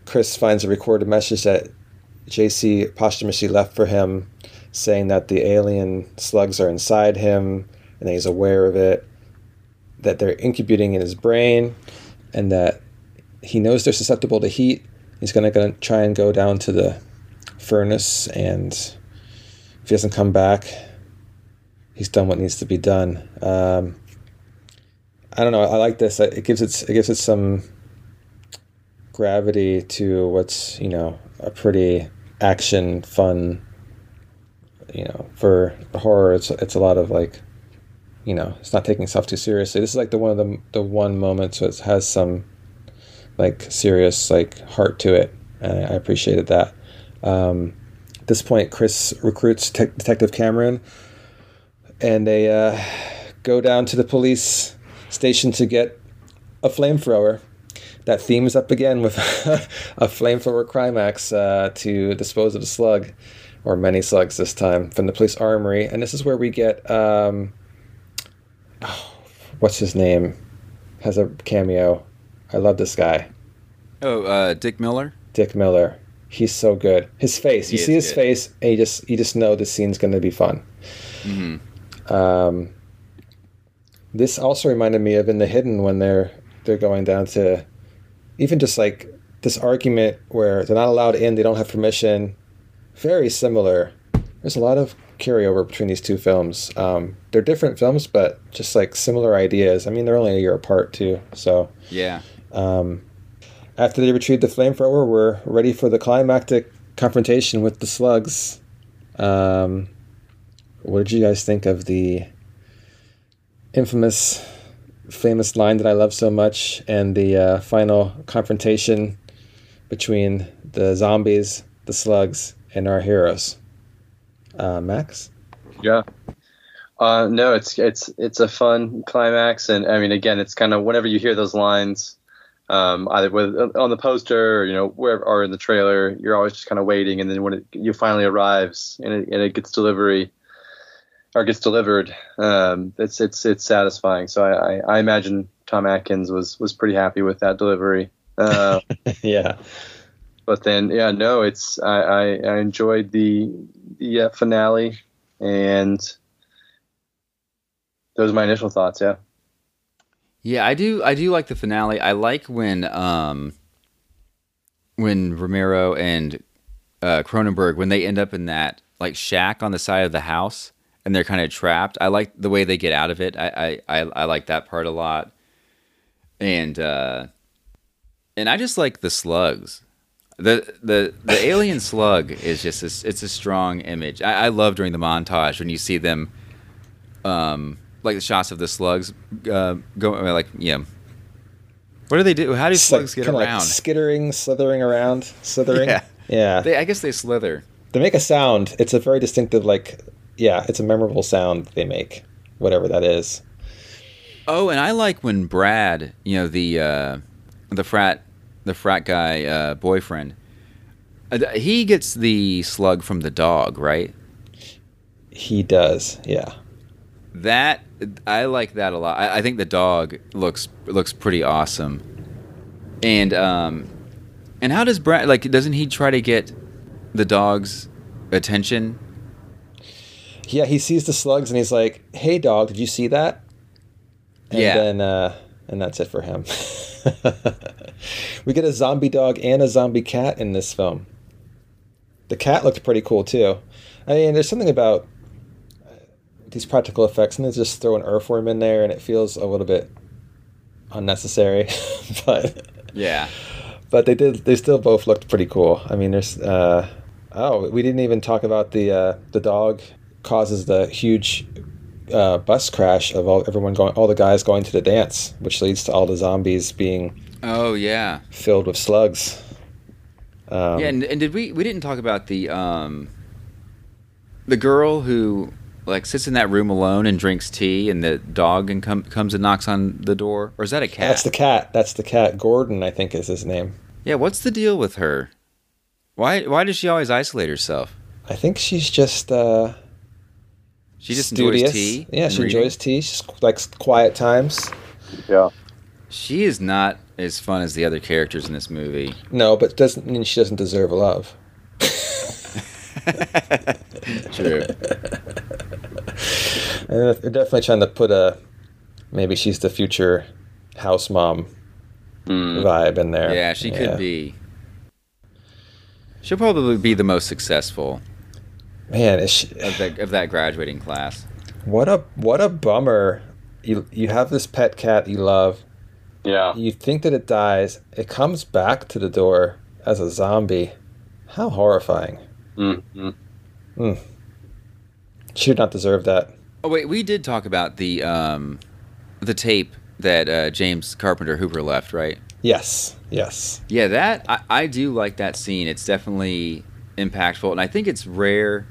Chris finds a recorded message that JC posthumously left for him, saying that the alien slugs are inside him and that he's aware of it, that they're incubating in his brain, and that he knows they're susceptible to heat. He's gonna, gonna try and go down to the furnace, and if he doesn't come back, he's done what needs to be done. Um, I don't know. I like this. It gives it it gives it some gravity to what's you know a pretty action fun. You know, for horror, it's it's a lot of like, you know, it's not taking itself too seriously. This is like the one of the the one moments that has some like serious like heart to it. And I appreciated that. Um, this point, Chris recruits Te- Detective Cameron, and they uh, go down to the police station to get a flamethrower. That theme is up again with a flamethrower climax uh, to dispose of the slug, or many slugs this time, from the police armory. And this is where we get um, oh, what's his name? Has a cameo. I love this guy, Oh, uh, Dick Miller. Dick Miller. He's so good. His face. He You see his good. face, and you just you just know the scene's going to be fun. Mm-hmm. Um, this also reminded me of in the hidden when they're they're going down to even just like this argument where they're not allowed in, they don't have permission. Very similar. There's a lot of carryover between these two films. Um, they're different films, but just like similar ideas. I mean, they're only a year apart too. So Yeah. um, after they retrieve the flamethrower, we're ready for the climactic confrontation with the slugs. Um, what did you guys think of the infamous, famous line that I love so much, and the uh, final confrontation between the zombies, the slugs, and our heroes? Uh, Max. Yeah. Uh, no, it's it's it's a fun climax, and I mean, again, it's kind of whenever you hear those lines, um, either with on the poster or you know wherever or in the trailer, you're always just kind of waiting, and then when it you finally arrives and it, and it gets delivery or gets delivered, um, it's it's it's satisfying. So I, I, I imagine Tom Atkins was was pretty happy with that delivery. Uh, yeah. but then yeah, no, it's I I, I enjoyed the the uh, finale and those are my initial thoughts. Yeah. Yeah, I do. I do like the finale. I like when um when Romero and uh, Cronenberg when they end up in that like shack on the side of the house and they're kind of trapped. I like the way they get out of it. I I I, I like that part a lot. And uh and I just like the slugs. The the the alien slug is just a, it's a strong image. I, I love during the montage when you see them um like the shots of the slugs uh, go like yeah. What do they do? How do It's slugs like, get around? Like skittering, slithering around, slithering. Yeah. Yeah. They, I guess they slither. They make a sound. It's a very distinctive, like, yeah, it's a memorable sound they make, whatever that is. Oh, and I like when Brad, you know the uh, the frat the frat guy uh, boyfriend, uh, he gets the slug from the dog, right? He does, yeah. That I like that a lot. I, I think the dog looks looks pretty awesome. And um, and how does Brad like? Doesn't he try to get the dog's attention? Yeah, he sees the slugs and he's like, "Hey, dog, did you see that?" And Yeah. then, uh, and that's it for him. we get a zombie dog and a zombie cat in this film. The cat looked pretty cool too. I mean, there's something about these practical effects, and then just throw an earthworm in there, and it feels a little bit unnecessary. but Yeah. but they did. They still both looked pretty cool. I mean, there's. Uh, oh, we didn't even talk about the uh, the dog causes the huge uh, bus crash of all everyone going, all the guys going to the dance, which leads to all the zombies being Oh yeah. filled with slugs. Um, yeah, and, and did we we didn't talk about the um the girl who like sits in that room alone and drinks tea, and the dog and com- comes and knocks on the door, or is that a cat? That's the cat. That's the cat. Gordon, I think, is his name. yeah, what's the deal with her? Why why does she always isolate herself? I think she's just. Uh, She just studious. enjoys tea. Yeah, she reading? enjoys tea. She likes quiet times. Yeah. She is not as fun as the other characters in this movie. No, but doesn't mean she doesn't deserve love. True. They're definitely trying to put a maybe she's the future house mom vibe in there. Yeah, she could be. She'll probably be the most successful Man, is she, of that of that graduating class. what a what a bummer. You you have this pet cat you love. Yeah. You think that it dies. It comes back to the door as a zombie. How horrifying. Mm-hmm. Mm. She did not deserve that. Oh wait, we did talk about the um, the tape that uh, James Carpenter Hooper left, right? Yes. Yes. Yeah, that I, I do like that scene. It's definitely impactful, and I think it's rare,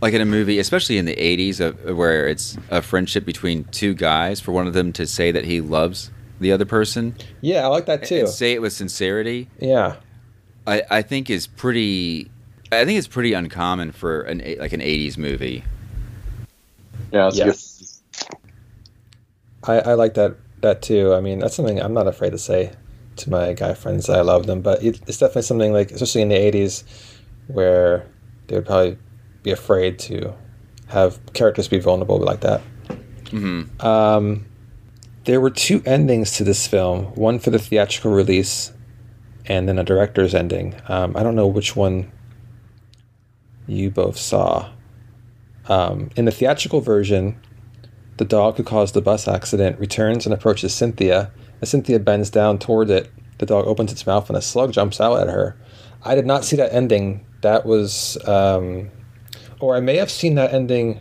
like in a movie, especially in the '80s, uh, where it's a friendship between two guys, for one of them to say that he loves the other person. Yeah, I like that too. And say it with sincerity. Yeah. I, I think is pretty. I think it's pretty uncommon for an like an '80s movie. Yeah, that's Yes. I, I like that that too. I mean, that's something I'm not afraid to say to my guy friends that I love them, but it, it's definitely something like, especially in the '80s, where they would probably be afraid to have characters be vulnerable like that. Mm-hmm. Um, there were two endings to this film: one for the theatrical release, and then a director's ending. Um, I don't know which one you both saw. Um, in the theatrical version, the dog who caused the bus accident returns and approaches Cynthia. As Cynthia bends down toward it, the dog opens its mouth and a slug jumps out at her. I did not see that ending. That was, um, or I may have seen that ending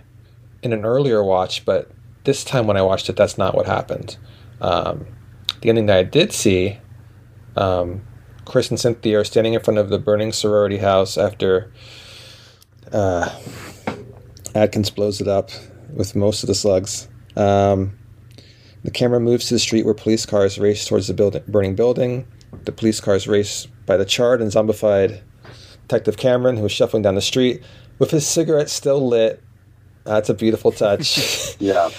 in an earlier watch, but this time when I watched it, that's not what happened. Um, the ending that I did see, um, Chris and Cynthia are standing in front of the burning sorority house after uh, Atkins blows it up with most of the slugs. Um, the camera moves to the street where police cars race towards the building, burning building. The police cars race by the charred and zombified Detective Cameron, who is shuffling down the street with his cigarette still lit. That's a beautiful touch. yeah.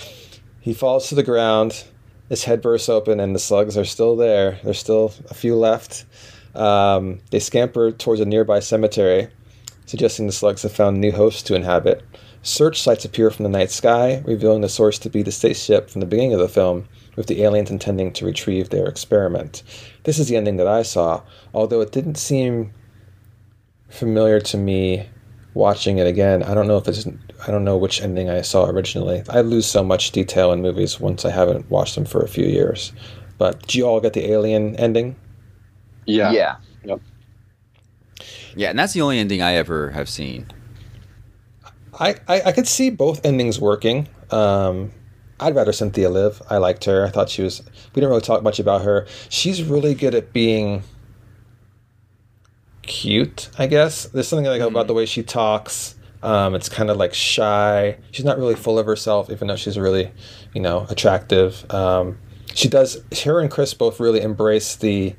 He falls to the ground. His head bursts open, and the slugs are still there. There's still a few left. Um, they scamper towards a nearby cemetery, suggesting the slugs have found new hosts to inhabit. Search sites appear from the night sky, revealing the source to be the spaceship from the beginning of the film, with the aliens intending to retrieve their experiment. This is the ending that I saw, although it didn't seem familiar to me watching it again. I don't know if it's I don't know which ending I saw originally. I lose so much detail in movies once I haven't watched them for a few years. But did you all get the alien ending? Yeah. Yeah. Yep. Yeah, and that's the only ending I ever have seen. I, I, I could see both endings working. Um, I'd rather Cynthia live. I liked her. I thought she was. We didn't really talk much about her. She's really good at being cute. I guess there's something like about the way she talks. Um, it's kind of like shy. She's not really full of herself, even though she's really, you know, attractive. Um, she does. Her and Chris both really embrace the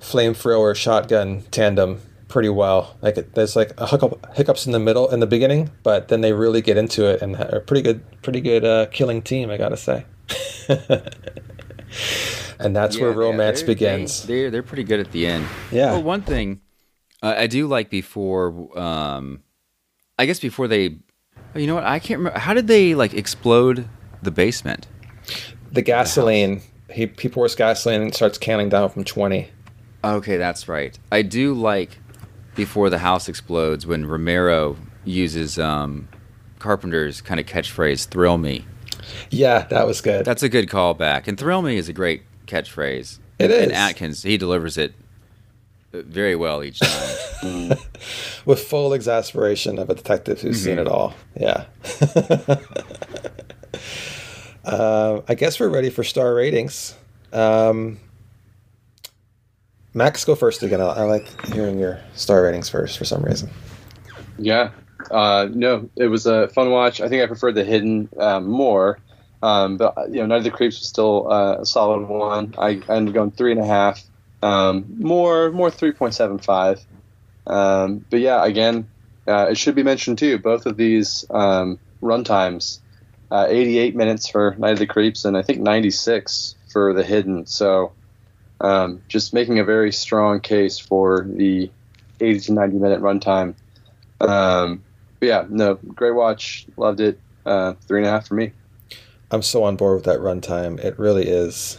flamethrower shotgun tandem pretty well. Like it, there's like a hiccup, hiccups in the middle in the beginning, but then they really get into it and are a pretty good, pretty good uh, killing team. I gotta say. and that's Yeah, where yeah, romance they're- begins. They, they're they're pretty good at the end. Yeah. Well, one thing uh, I do like before, um, I guess before they, oh, you know what? I can't remember. How did they like explode the basement? the gasoline. He he pours gasoline and starts counting down from twenty. Okay, that's right. I do like before the house explodes when Romero uses um, Carpenter's kind of catchphrase, "Thrill me." Yeah, that was good. That's a good callback, and "Thrill me" is a great catchphrase. It and, And. Atkins, he delivers it uh, very well each time. with full exasperation of a detective who's seen it all. Yeah. uh, I guess we're ready for star ratings. Um, Max, go first again. I, I like hearing your star ratings first for some reason. Yeah. Uh, no, it was a fun watch. I think I preferred the hidden um, more. Um, but you know, Night of the Creeps was still uh, a solid one. I, I ended up going three and a half. Um, more, more three point seven five. Um, but yeah, again, uh, it should be mentioned too. Both of these um, run times, uh, eighty eight minutes for Night of the Creeps, and I think ninety six for the Hidden. So, um, just making a very strong case for the eighty to ninety minute runtime. Um, yeah, no, great watch. Loved it. Uh, three and a half for me. I'm so on board with that runtime. It really is.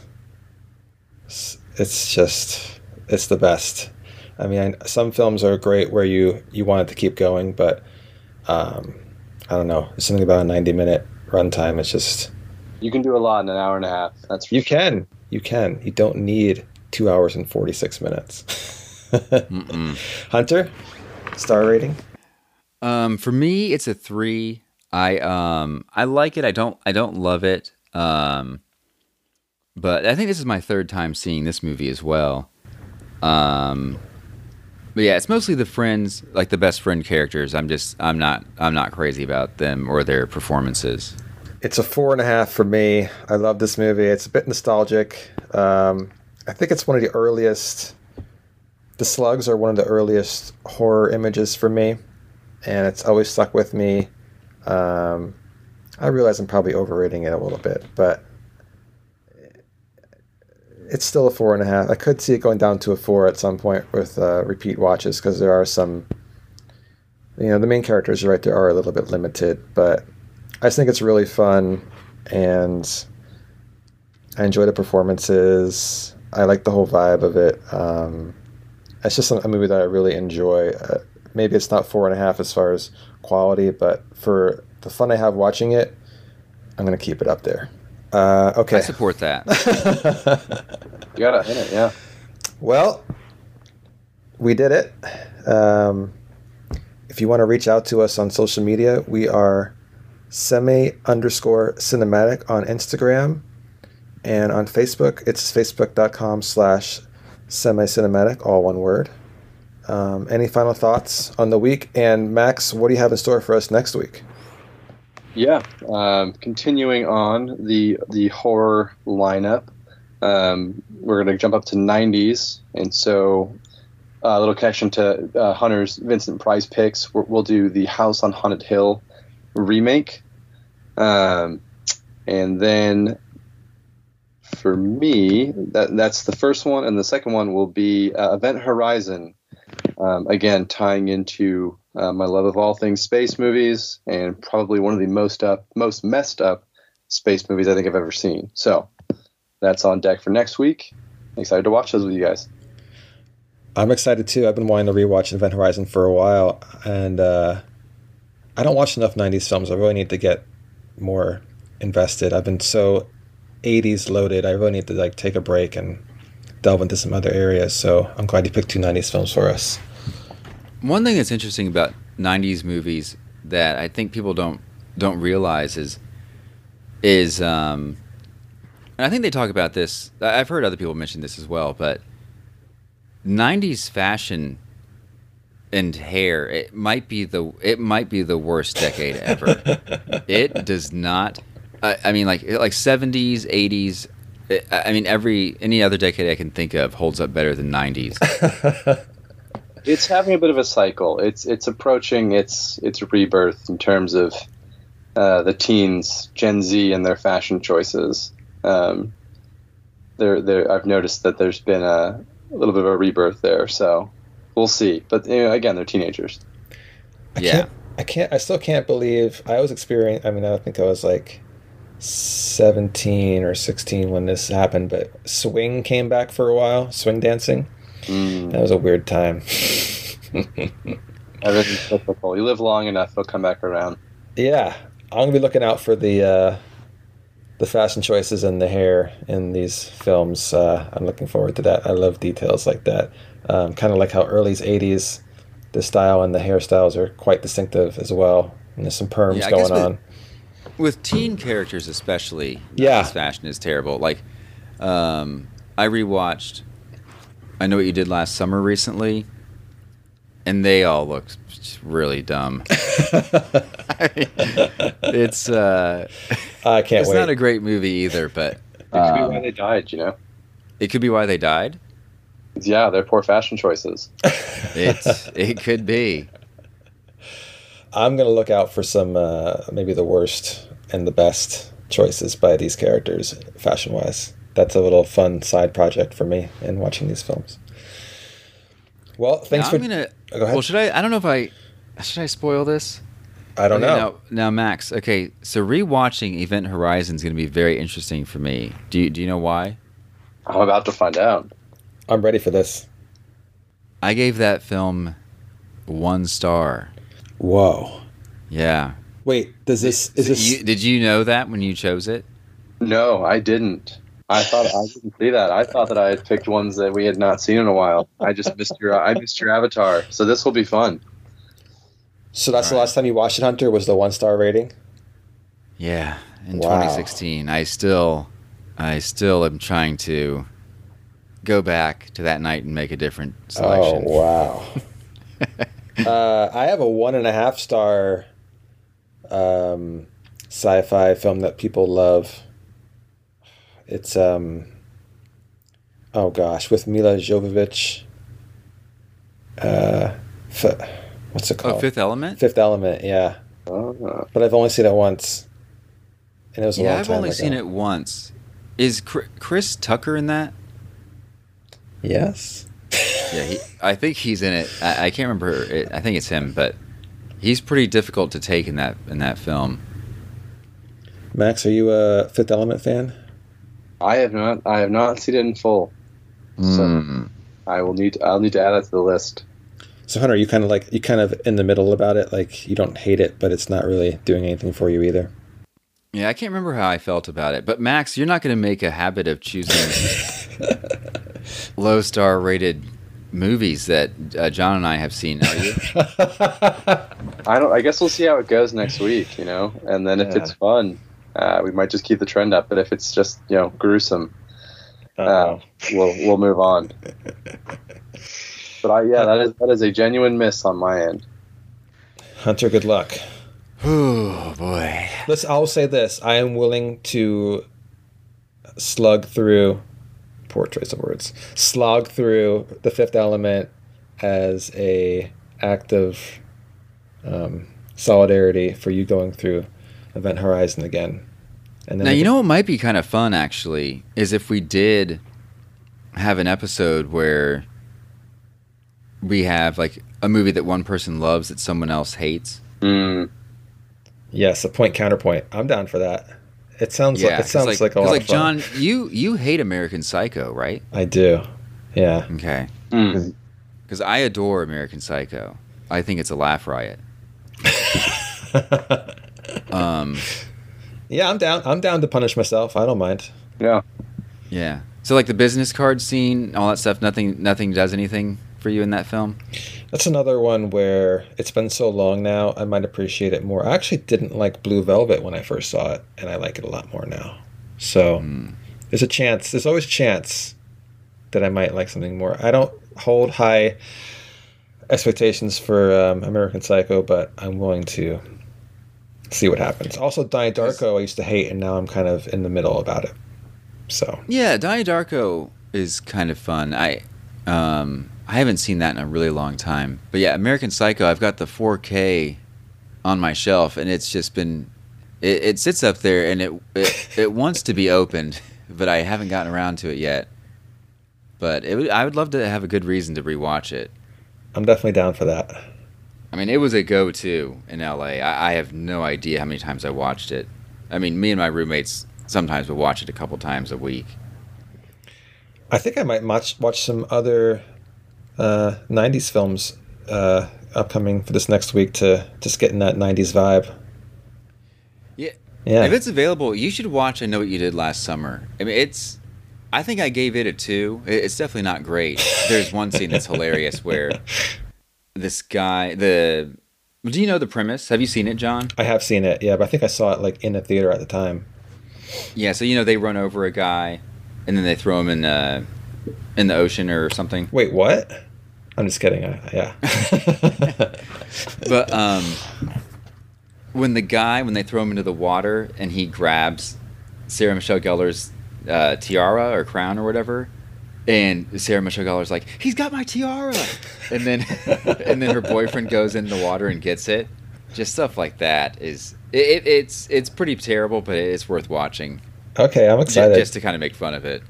It's- just, it's the best. I mean, I, some films are great where you you want it to keep going, but um, I don't know. There's something about a 90 minute runtime. It's just You can do a lot in an hour and a half. That's for you can, you can. You don't need two hours and 46 minutes. Hunter, star rating. Um, for me, it's a three. I um I like it. I don't I don't love it. Um, but I think this is my third time seeing this movie as well. Um, but yeah, it's mostly the friends, like the best friend characters. I'm just I'm not I'm not crazy about them or their performances. It's a four and a half for me. I love this movie. It's a bit nostalgic. Um, I think it's one of the earliest. The slugs are one of the earliest horror images for me, and it's always stuck with me. Um, I realize I'm probably overrating it a little bit, but it's still a four and a half. I could see it going down to a four at some point with uh, repeat watches because there are some. You know, the main characters right there are a little bit limited, but I just think it's really fun, and I enjoy the performances. I like the whole vibe of it. Um, it's just a movie that I really enjoy. Uh, maybe it's not four and a half as far as quality, but for the fun I have watching it, I'm gonna keep it up there. Uh, okay. I support that. You got to in it, yeah. Well, we did it. Um, if you want to reach out to us on social media, we are semi underscore cinematic on Instagram and on Facebook. It's facebook.com slash semi cinematic, all one word. Um, any final thoughts on the week? And Max, what do you have in store for us next week? Yeah, um, continuing on the the horror lineup, um, we're going to jump up to 90s, and so uh, a little connection to uh, Hunter's Vincent Price picks. we will do the House on Haunted Hill remake, um, and then for me, that that's the first one, and the second one will be uh, Event Horizon. Um, again, tying into uh, my love of all things space movies, and probably one of the most up, most messed up space movies I think I've ever seen. So that's on deck for next week. Excited to watch those with you guys. I'm excited too. I've been wanting to rewatch Event Horizon for a while, and uh, I don't watch enough '90s films. I really need to get more invested. I've been so '80s loaded. I really need to like take a break and delve into some other areas. So I'm glad you picked two '90s films for us. One thing that's interesting about '90s movies that I think people don't don't realize is is um, and I think they talk about this. I've heard other people mention this as well, but 90s fashion and hair it might be the it might be the worst decade ever. It does not I, I, mean like like 70s 80s i mean every any other decade i can think of holds up better than 90s it's having a bit of a cycle. It's it's approaching its its rebirth in terms of uh, the teens gen z and their fashion choices. Um, there, there, I've noticed that there's been a, a, little bit of a rebirth there. So we'll see. But you know, again, they're teenagers. I yeah. Can't, I can't. I still can't believe I was experiencing. I mean, I think I was like 17 or 16 when this happened. But swing came back for a while. Swing dancing. Mm. That was a weird time. Everything's difficult. You live long enough, they'll come back around. Yeah, I'm gonna be looking out for the uh, the fashion choices and the hair in these films. Uh, I'm looking forward to that. I love details like that. Um, kind of like how early's 80s, the style and the hairstyles are quite distinctive as well. And there's some perms yeah, going on. With teen characters, especially, yeah, fashion is terrible. Like, um, I rewatched. I know what you did last summer recently, and they all look really dumb. I mean, it's uh, I can't. It's wait. not a great movie either, but it could um, be why they died. You know, it could be why they died. Yeah, they're poor fashion choices. it it could be. I'm gonna look out for some uh, maybe the worst and the best choices by these characters, fashion wise. That's a little fun side project for me in watching these films. Well, thanks now, for. I'm gonna. Oh, go ahead. Well, should I? I don't know if I should I spoil this. I don't okay, know. Now, now, Max. Okay, so rewatching Event Horizon is going to be very interesting for me. Do you do you know why? I'm about to find out. I'm ready for this. I gave that film one star. Whoa. Yeah. Wait, does this is so this? You, did you know that when you chose it? No, I didn't. I thought I didn't see that. I thought that I had picked ones that we had not seen in a while. I just missed your I missed your avatar. So this will be fun. So that's the last time you watched it, Hunter. Was the one star rating? Yeah, in wow. 2016. I still, I still am trying to go back to that night and make a different selection. Oh wow! uh, I have a one and a half star um, sci-fi film that people love. It's um, oh gosh, with Milla Jovovich. Uh, f- what's it called? Oh, Fifth Element. Fifth Element, yeah. Oh. But I've only seen it once, and it was a yeah. long I've time only ago. seen it once. Is Chris Tucker in that? Yes. yeah, he, I think he's in it. I, I can't remember. It, I think it's him, but he's pretty difficult to take in that in that film. Max, are you a Fifth Element fan? I have not. I have not seen it in full. Mm. So I will need. I'll need to add it to the list. So Hunter, you kind of like you kind of in the middle about it. Like you don't hate it, but it's not really doing anything for you either. Yeah, I can't remember how I felt about it. But Max, you're not going to make a habit of choosing low star rated movies that uh, John and I have seen, are you? I don't. I guess we'll see how it goes next week. You know, and then if Yeah. it's fun, uh, we might just keep the trend up. But if it's just you know gruesome, uh, we'll we'll move on. But I, yeah, that is that is a genuine miss on my end. Hunter, good luck. Oh boy. Let's. I'll say this: I am willing to slug through. Poor choice of words. Slog through the Fifth Element as a act of um, solidarity for you going through Event Horizon again. And Now you know what might be kind of fun actually is if we did have an episode where we have like a movie that one person loves that someone else hates. Mm. Yes, a point counterpoint. I'm down for that. It sounds like it 'cause sounds like, a 'cause lot like of fun. John, you you hate American Psycho, right? I do. Yeah. Okay. Mm. Because I adore American Psycho. I think it's a laugh riot. um, Yeah, I'm down. I'm down to punish myself. I don't mind. Yeah. yeah. So like the business card scene, all that stuff. Nothing, nothing does anything for you in that film. That's another one where it's been so long now. I might appreciate it more. I actually didn't like Blue Velvet when I first saw it, and I like it a lot more now. So there's a chance. There's always a chance that I might like something more. I don't hold high expectations for um, American Psycho, but I'm willing to see what happens. Also, Donnie Darko I used to hate, and now I'm kind of in the middle about it. So Yeah, Donnie Darko is kind of fun. I um I haven't seen that in a really long time. But yeah, American Psycho, I've got the 4K on my shelf and it's just been it, it sits up there and it, it it wants to be opened, but I haven't gotten around to it yet. But it I would love to have a good reason to rewatch it. I'm definitely down for that. I mean, it was a go-to in LA. I, I have no idea how many times I watched it. I mean, me and my roommates sometimes would watch it a couple times a week. I think I might watch watch some other uh, '90s films uh, upcoming for this next week to just get in that '90s vibe. Yeah. Yeah. If it's available, you should watch I Know What You Did Last Summer. I mean, it's. I think I gave it a two. It's definitely not great. There's one scene that's hilarious where this guy, the. Do you know the premise? Have you seen it, John? I have seen it, yeah, but I think I saw it like in a theater at the time. Yeah, so you know they run over a guy, and then they throw him in the in the ocean or something. Wait, what? I'm just kidding. I, yeah. but um, when the guy when they throw him into the water and he grabs Sarah Michelle Gellar's uh, tiara or crown or whatever, and Sarah Michelle Gellar's like, "He's got my tiara," and then and then her boyfriend goes in the water and gets it. Just stuff like that is it, it, it's it's pretty terrible, but it's worth watching. Okay, I'm excited. Just to kind of make fun of it.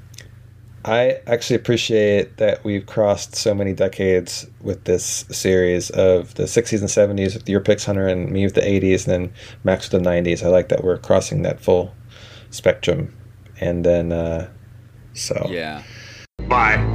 I actually appreciate that we've crossed so many decades with this series of the 60s and 70s with your picks, Hunter, and me with the 80s, and then Max with the 90s. I like that we're crossing that full spectrum. And then, uh, so. Yeah. Bye.